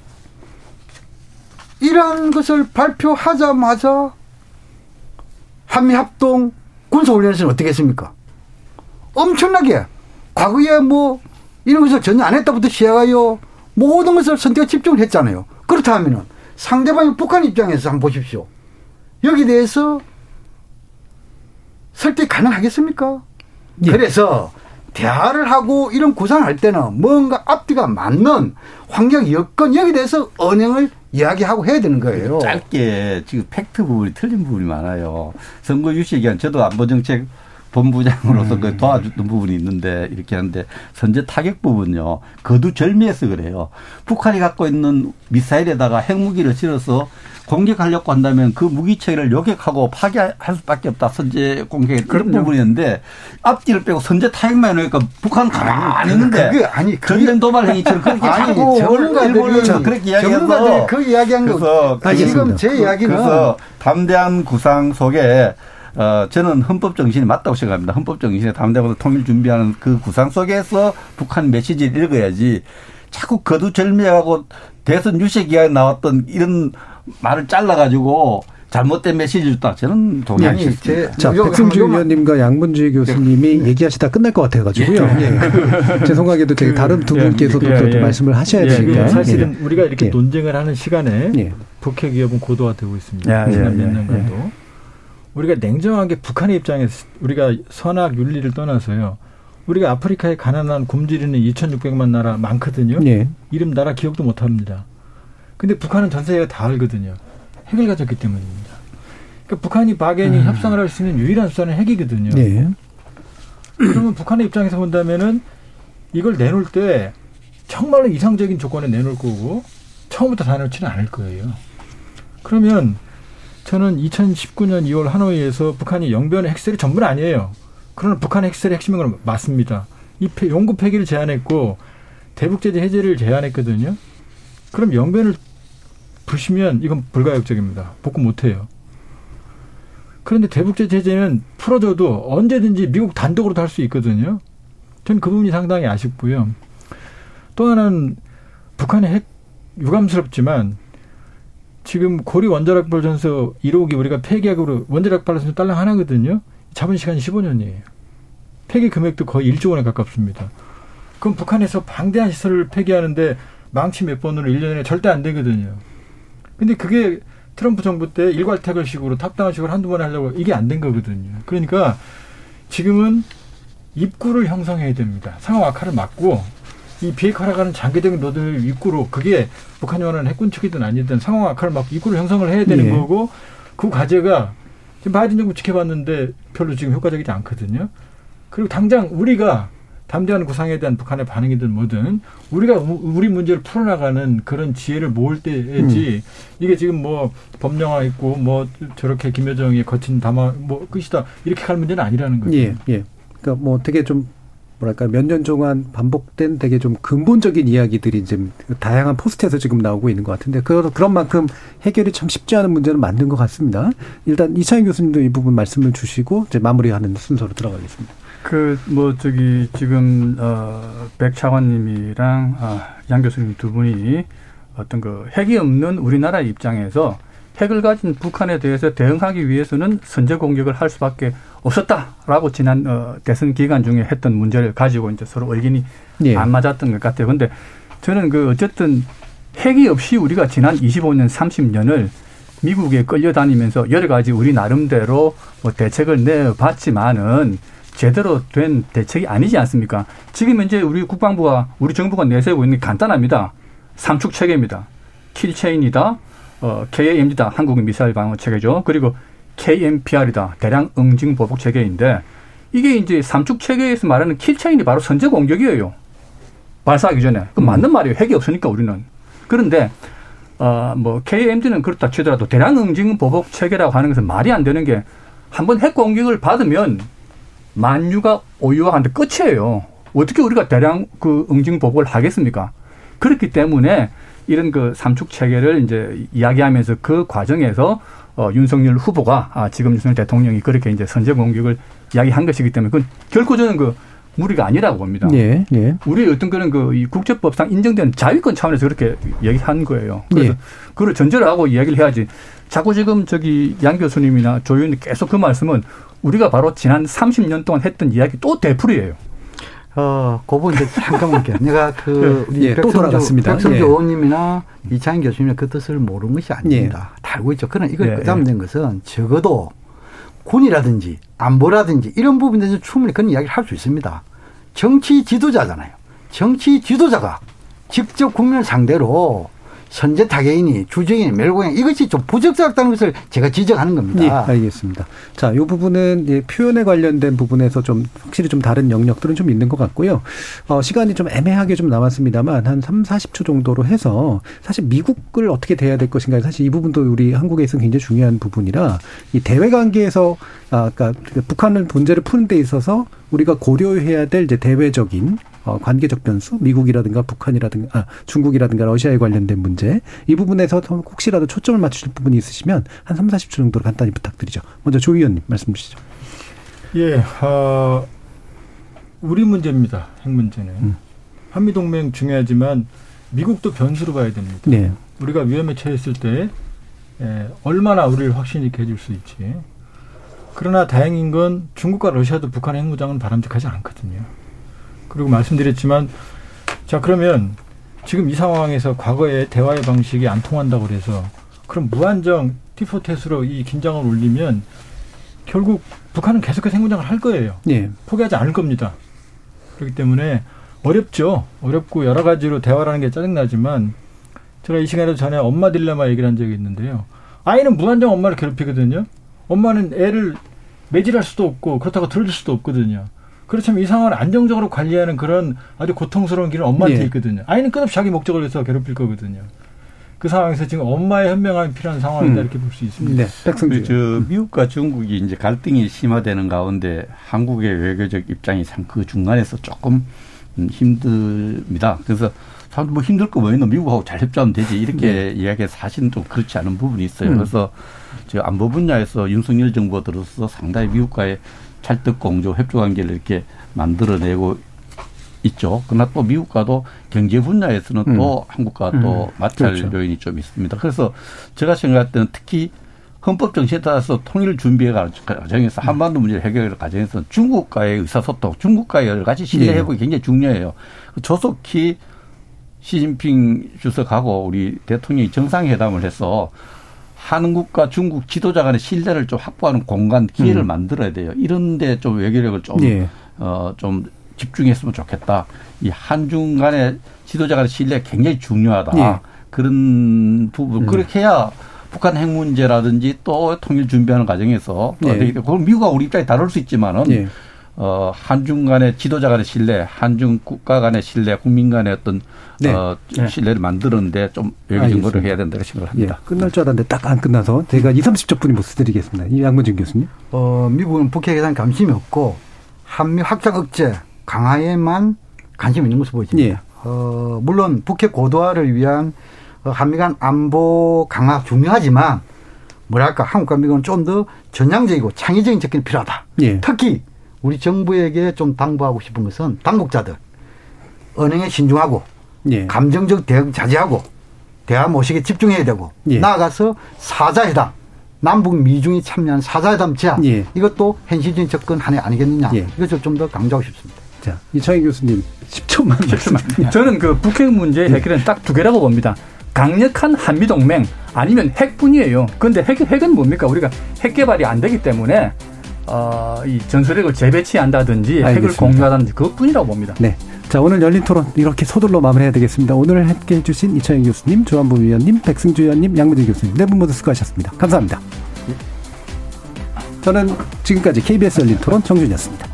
이러한 것을 발표하자마자 한미합동 군사훈련에서는 어떻게 했습니까? 엄청나게 과거에 뭐 이런 것을 전혀 안 했다부터 시작하여 모든 것을 선택 집중을 했잖아요. 그렇다 하면은 상대방이 북한 입장에서 한번 보십시오. 여기 대해서 설득 가능하겠습니까? 예. 그래서 대화를 하고 이런 구상할 때는 뭔가 앞뒤가 맞는 환경 여건 여기 대해서 언행을 이야기하고 해야 되는 거예요. 짧게 지금 팩트 부분이 틀린 부분이 많아요. 선거 유시 기간 저도 안보정책 본부장으로서 음. 그 도와주는 부분이 있는데 이렇게 하는데 선제 타격 부분요 거두절미해서 그래요. 북한이 갖고 있는 미사일에다가 핵무기를 실어서 공격하려고 한다면 그 무기체를 요격하고 파괴할 수밖에 없다. 선제 공격의 그런 부분이었는데 앞뒤를 빼고 선제 타격만 해놓으니까 북한은 가만히 있는데 그게 아니 전쟁 도발 행위처럼 그렇게 아니 전문가들이 그렇게 이야기해서 그 이야기한 거 지금 제 이야기는 그래서 담대한 구상 속에 어, 저는 헌법 정신이 맞다고 생각합니다. 헌법 정신에 담대하고 통일 준비하는 그 구상 속에서 북한 메시지를 읽어야지 자꾸 거두절미하고 대선 유세 기간에 나왔던 이런 말을 잘라가지고 잘못된 메시지를 줬다. 저는 동의하기 네, 싫습니다. 자, 백승주 의원님과 양문주의 교수님이 네. 얘기하시다 끝날 것 같아가지고요. 예. 예. 죄송하게도 되게 다른 두 분께서도 예. 또 예. 말씀을 하셔야 되니까. 사실은 우리가 이렇게 논쟁을 하는 시간에 북핵 위협은 고도화되고 있습니다. 지난 몇 년간도. 우리가 냉정하게 북한의 입장에서 우리가 선악 윤리를 떠나서요. 우리가 아프리카에 가난한 굶주리는 2,600만 나라 많거든요. 네. 이름 나라 기억도 못 합니다. 근데 북한은 전 세계가 다 알거든요. 핵을 가졌기 때문입니다. 그러니까 북한이 박연히 음. 협상을 할 수 있는 유일한 수단은 핵이거든요. 네. 그러면 북한의 입장에서 본다면은 이걸 내놓을 때 정말로 이상적인 조건에 내놓을 거고 처음부터 다 내놓지는 않을 거예요. 그러면 저는 2019년 2월 하노이에서 북한이 영변의 핵셀이 전부는 아니에요. 그러나 북한의 핵셀의 핵심인 건 맞습니다. 이 용구 폐기를 제한했고 대북제재 해제를 제한했거든요. 그럼 영변을 부시면 이건 불가역적입니다. 복구 못해요. 그런데 대북제재 해제는 풀어줘도 언제든지 미국 단독으로도 할 수 있거든요. 저는 그 부분이 상당히 아쉽고요. 또 하나는 북한의 핵 유감스럽지만 지금 고리 원자력 발전소 1호기 우리가 폐기하고 원자력 발전소 딸랑 하나거든요. 잡은 시간이 15년이에요. 폐기 금액도 거의 1조 원에 가깝습니다. 그럼 북한에서 방대한 시설을 폐기하는데 망치 몇 번으로 1년에 절대 안 되거든요. 근데 그게 트럼프 정부 때 일괄타결식으로 top-down 식으로 한두 번 하려고 이게 안 된 거거든요. 그러니까 지금은 입구를 형성해야 됩니다. 상황 악화를 막고 이 비핵화로 가는 장기적인 노들 입구로 그게 북한이 원하는 핵 군축이든 아니든 상황 악화를 막 입구를 형성을 해야 되는 예. 거고 그 과제가 지금 바이든 정부 지켜봤는데 별로 지금 효과적이지 않거든요. 그리고 당장 우리가 담대한 구상에 대한 북한의 반응이든 뭐든 우리가 우리 문제를 풀어나가는 그런 지혜를 모을 때지 음. 이게 지금 뭐 법령화 있고 뭐 저렇게 김여정이 거친 담화 뭐 끝이다 이렇게 갈 문제는 아니라는 거죠. 예, 예. 그러니까 뭐 되게 좀 뭐랄까 몇 년 동안 반복된 되게 좀 근본적인 이야기들이 이제 다양한 포스트에서 지금 나오고 있는 것 같은데 그 그런 만큼 해결이 참 쉽지 않은 문제는 만든 것 같습니다. 일단 이창희 교수님도 이 부분 말씀을 주시고 이제 마무리하는 순서로 들어가겠습니다. 그 뭐 저기 지금 어 백차관님이랑 아, 양 교수님 두 분이 어떤 그 핵이 없는 우리나라 입장에서 핵을 가진 북한에 대해서 대응하기 위해서는 선제 공격을 할 수밖에 없었다라고 지난 어, 대선 기간 중에 했던 문제를 가지고 이제 서로 의견이 예. 안 맞았던 것 같아요. 근데 저는 그 어쨌든 핵이 없이 우리가 지난 25년, 30년을 미국에 끌려다니면서 여러 가지 우리 나름대로 뭐 대책을 내봤지만은 제대로 된 대책이 아니지 않습니까? 지금 이제 우리 국방부가 우리 정부가 내세우고 있는 게 간단합니다. 삼축 체계입니다. 킬체인이다. 어, KAMD다. 한국의 미사일 방어 체계죠. 그리고 KMPR이다. 대량 응징 보복 체계인데 이게 이제 삼축 체계에서 말하는 킬체인이 바로 선제 공격이에요. 발사하기 전에. 그 맞는 말이에요. 핵이 없으니까 우리는. 그런데 어, 뭐 KMD는 그렇다 치더라도 대량 응징 보복 체계라고 하는 것은 말이 안 되는 게 한 번 핵 공격을 받으면 만유가 오유화하는데 끝이에요. 어떻게 우리가 대량 그 응징 보복을 하겠습니까? 그렇기 때문에 이런 그 삼축 체계를 이제 이야기하면서 그 과정에서 어, 윤석열 후보가 아, 지금 윤석열 대통령이 그렇게 이제 선제 공격을 이야기한 것이기 때문에 그건 결코 저는 그 무리가 아니라고 봅니다. 예, 예. 우리 어떤 그런 그이 국제법상 인정된 자위권 차원에서 그렇게 얘기한 거예요. 그래서 예. 그걸 전제를 하고 이야기를 해야지. 자꾸 지금 저기 양 교수님이나 조 의원님 계속 그 말씀은 우리가 바로 지난 30년 동안 했던 이야기 또 되풀이예요. 어, 그 부분 이제 잠깐 볼게요. 내가 그, 우리 예, 또 돌아갔습니다. 백성주 예. 의원님이나 이창인 교수님이 그 뜻을 모르는 것이 아닙니다. 다 알고 있죠. 그러나 이걸 예, 끄잡는 것은 적어도 군이라든지 안보라든지 이런 부분에서 충분히 그런 이야기를 할 수 있습니다. 정치 지도자잖아요. 정치 지도자가 직접 국민을 상대로 선제 타격이니 주적이니 멸공이 이것이 좀 부적절하다는 것을 제가 지적하는 겁니다. 예, 알겠습니다. 자, 이 부분은 예, 표현에 관련된 부분에서 좀 확실히 좀 다른 영역들은 좀 있는 것 같고요. 어, 시간이 좀 애매하게 좀 남았습니다만 한 3, 40초 정도로 해서 사실 미국을 어떻게 대해야 될 것인가 사실 이 부분도 우리 한국에 있어서 굉장히 중요한 부분이라 이 대외 관계에서 아, 그러니까 북한을 문제를 푸는 데 있어서 우리가 고려해야 될 이제 대외적인 어, 관계적 변수, 미국이라든가 북한이라든가 아, 중국이라든가 러시아에 관련된 문제 이 부분에서 좀 혹시라도 초점을 맞추실 부분이 있으시면 한 3, 40초 정도로 간단히 부탁드리죠. 먼저 조 의원님 말씀 주시죠. 예, 어, 우리 문제입니다. 핵 문제는 한미 동맹 중요하지만 미국도 변수로 봐야 됩니다. 네. 우리가 위험에 처했을 때 에, 얼마나 우리를 확신 있게 해줄 수 있지. 그러나 다행인 건 중국과 러시아도 북한 핵무장은 바람직하지 않거든요. 그리고 말씀드렸지만 자 그러면 지금 이 상황에서 과거의 대화의 방식이 안 통한다고 그래서 그럼 무한정 티포테스로 이 긴장을 올리면 결국 북한은 계속해서 핵무장을 할 거예요. 예. 포기하지 않을 겁니다. 그렇기 때문에 어렵죠. 어렵고 여러 가지로 대화라는 게 짜증나지만 제가 이 시간에도 전에 엄마 딜레마 얘기를 한 적이 있는데요. 아이는 무한정 엄마를 괴롭히거든요. 엄마는 애를 매질할 수도 없고 그렇다고 들어줄 수도 없거든요. 그렇지만 이 상황을 안정적으로 관리하는 그런 아주 고통스러운 길은 엄마한테 예. 있거든요. 아이는 끝없이 자기 목적을 위해서 괴롭힐 거거든요. 그 상황에서 지금 엄마의 현명함이 필요한 상황이다 음. 이렇게 볼 수 있습니다. 네, 백성주. 그, 저 미국과 중국이 이제 갈등이 심화되는 가운데 한국의 외교적 입장이 참 그 중간에서 조금 음, 힘듭니다. 그래서 사람들 뭐 힘들 거 뭐 있노 미국하고 잘 협조하면 되지 이렇게 이야기해서 사실은 좀 그렇지 않은 부분이 있어요. 음. 그래서 저 안보 분야에서 윤석열 정부가 들어서 상당히 미국과의 찰떡 공조 협조 관계를 이렇게 만들어내고 있죠. 그러나 또 미국과도 경제 분야에서는 음. 또 한국과 또 음. 마찰 그렇죠. 요인이 좀 있습니다. 그래서 제가 생각할 때는 특히 헌법 정신에 따라서 통일을 준비해 가- 과정에서 한반도 문제를 해결할 과정에서 중국과의 의사소통, 중국과의 여러 가지 신뢰 예. 회복이 굉장히 중요해요. 조속히 시진핑 주석하고 우리 대통령이 정상회담을 해서 한국과 중국 지도자 간의 신뢰를 좀 확보하는 공간 기회를 음. 만들어야 돼요. 이런데 좀 외교력을 좀, 예. 어, 좀 집중했으면 좋겠다. 이 한중 간의 지도자 간의 신뢰가 굉장히 중요하다. 예. 그런 부분. 음. 그렇게 해야 북한 핵 문제라든지 또 통일 준비하는 과정에서 또 예. 때문에 그건 미국과 우리 입장이 다를 수 있지만은 예. 어, 한중 간의 지도자 간의 신뢰, 한중 국가 간의 신뢰, 국민 간의 어떤 네. 어, 네. 신뢰를 만드는데 좀 외교 알겠습니다. 정보를 해야 된다고 생각을 예, 합니다. 끝날 줄 알았는데 딱 안 끝나서 제가 2, 30초 뿐이 못 쓰드리겠습니다. 이 양문진 교수님. 어, 미국은 북핵에 대한 관심이 없고 한미 확장 억제 강화에만 관심이 있는 것으로 보여집니다. 예. 어, 물론 북핵 고도화를 위한 어, 한미 간 안보 강화 중요하지만 뭐랄까 한국과 미국은 좀 더 전향적이고 창의적인 접근이 필요하다. 예. 특히 우리 정부에게 좀 당부하고 싶은 것은 당국자들 언행에 신중하고 예. 감정적 대응 자제하고 대화 모식에 집중해야 되고 예. 나아가서 사자회담 남북 미중이 참여한 사자회담 제안 예. 이것도 현실적인 접근 하나 아니겠느냐 예. 이것을 좀 더 강조하고 싶습니다. 자, 이창희 교수님 10초만 말씀. 저는 그 북핵 문제 해결은 딱 두 개라고 봅니다. 강력한 한미 동맹 아니면 핵뿐이에요. 그런데 핵, 핵은 뭡니까? 우리가 핵 개발이 안 되기 때문에 어, 이 전술핵을 재배치한다든지 핵을 알겠습니다. 공유하다든지 그것뿐이라고 봅니다. 네. 자, 오늘 열린 토론 이렇게 서둘러 마무리해야 되겠습니다. 오늘 함께 해 주신 이창희 교수님, 조한부 위원님, 백승주 위원님, 양문진 교수님 네 분 모두 수고하셨습니다. 감사합니다. 저는 지금까지 KBS 열린 토론 정준이었습니다.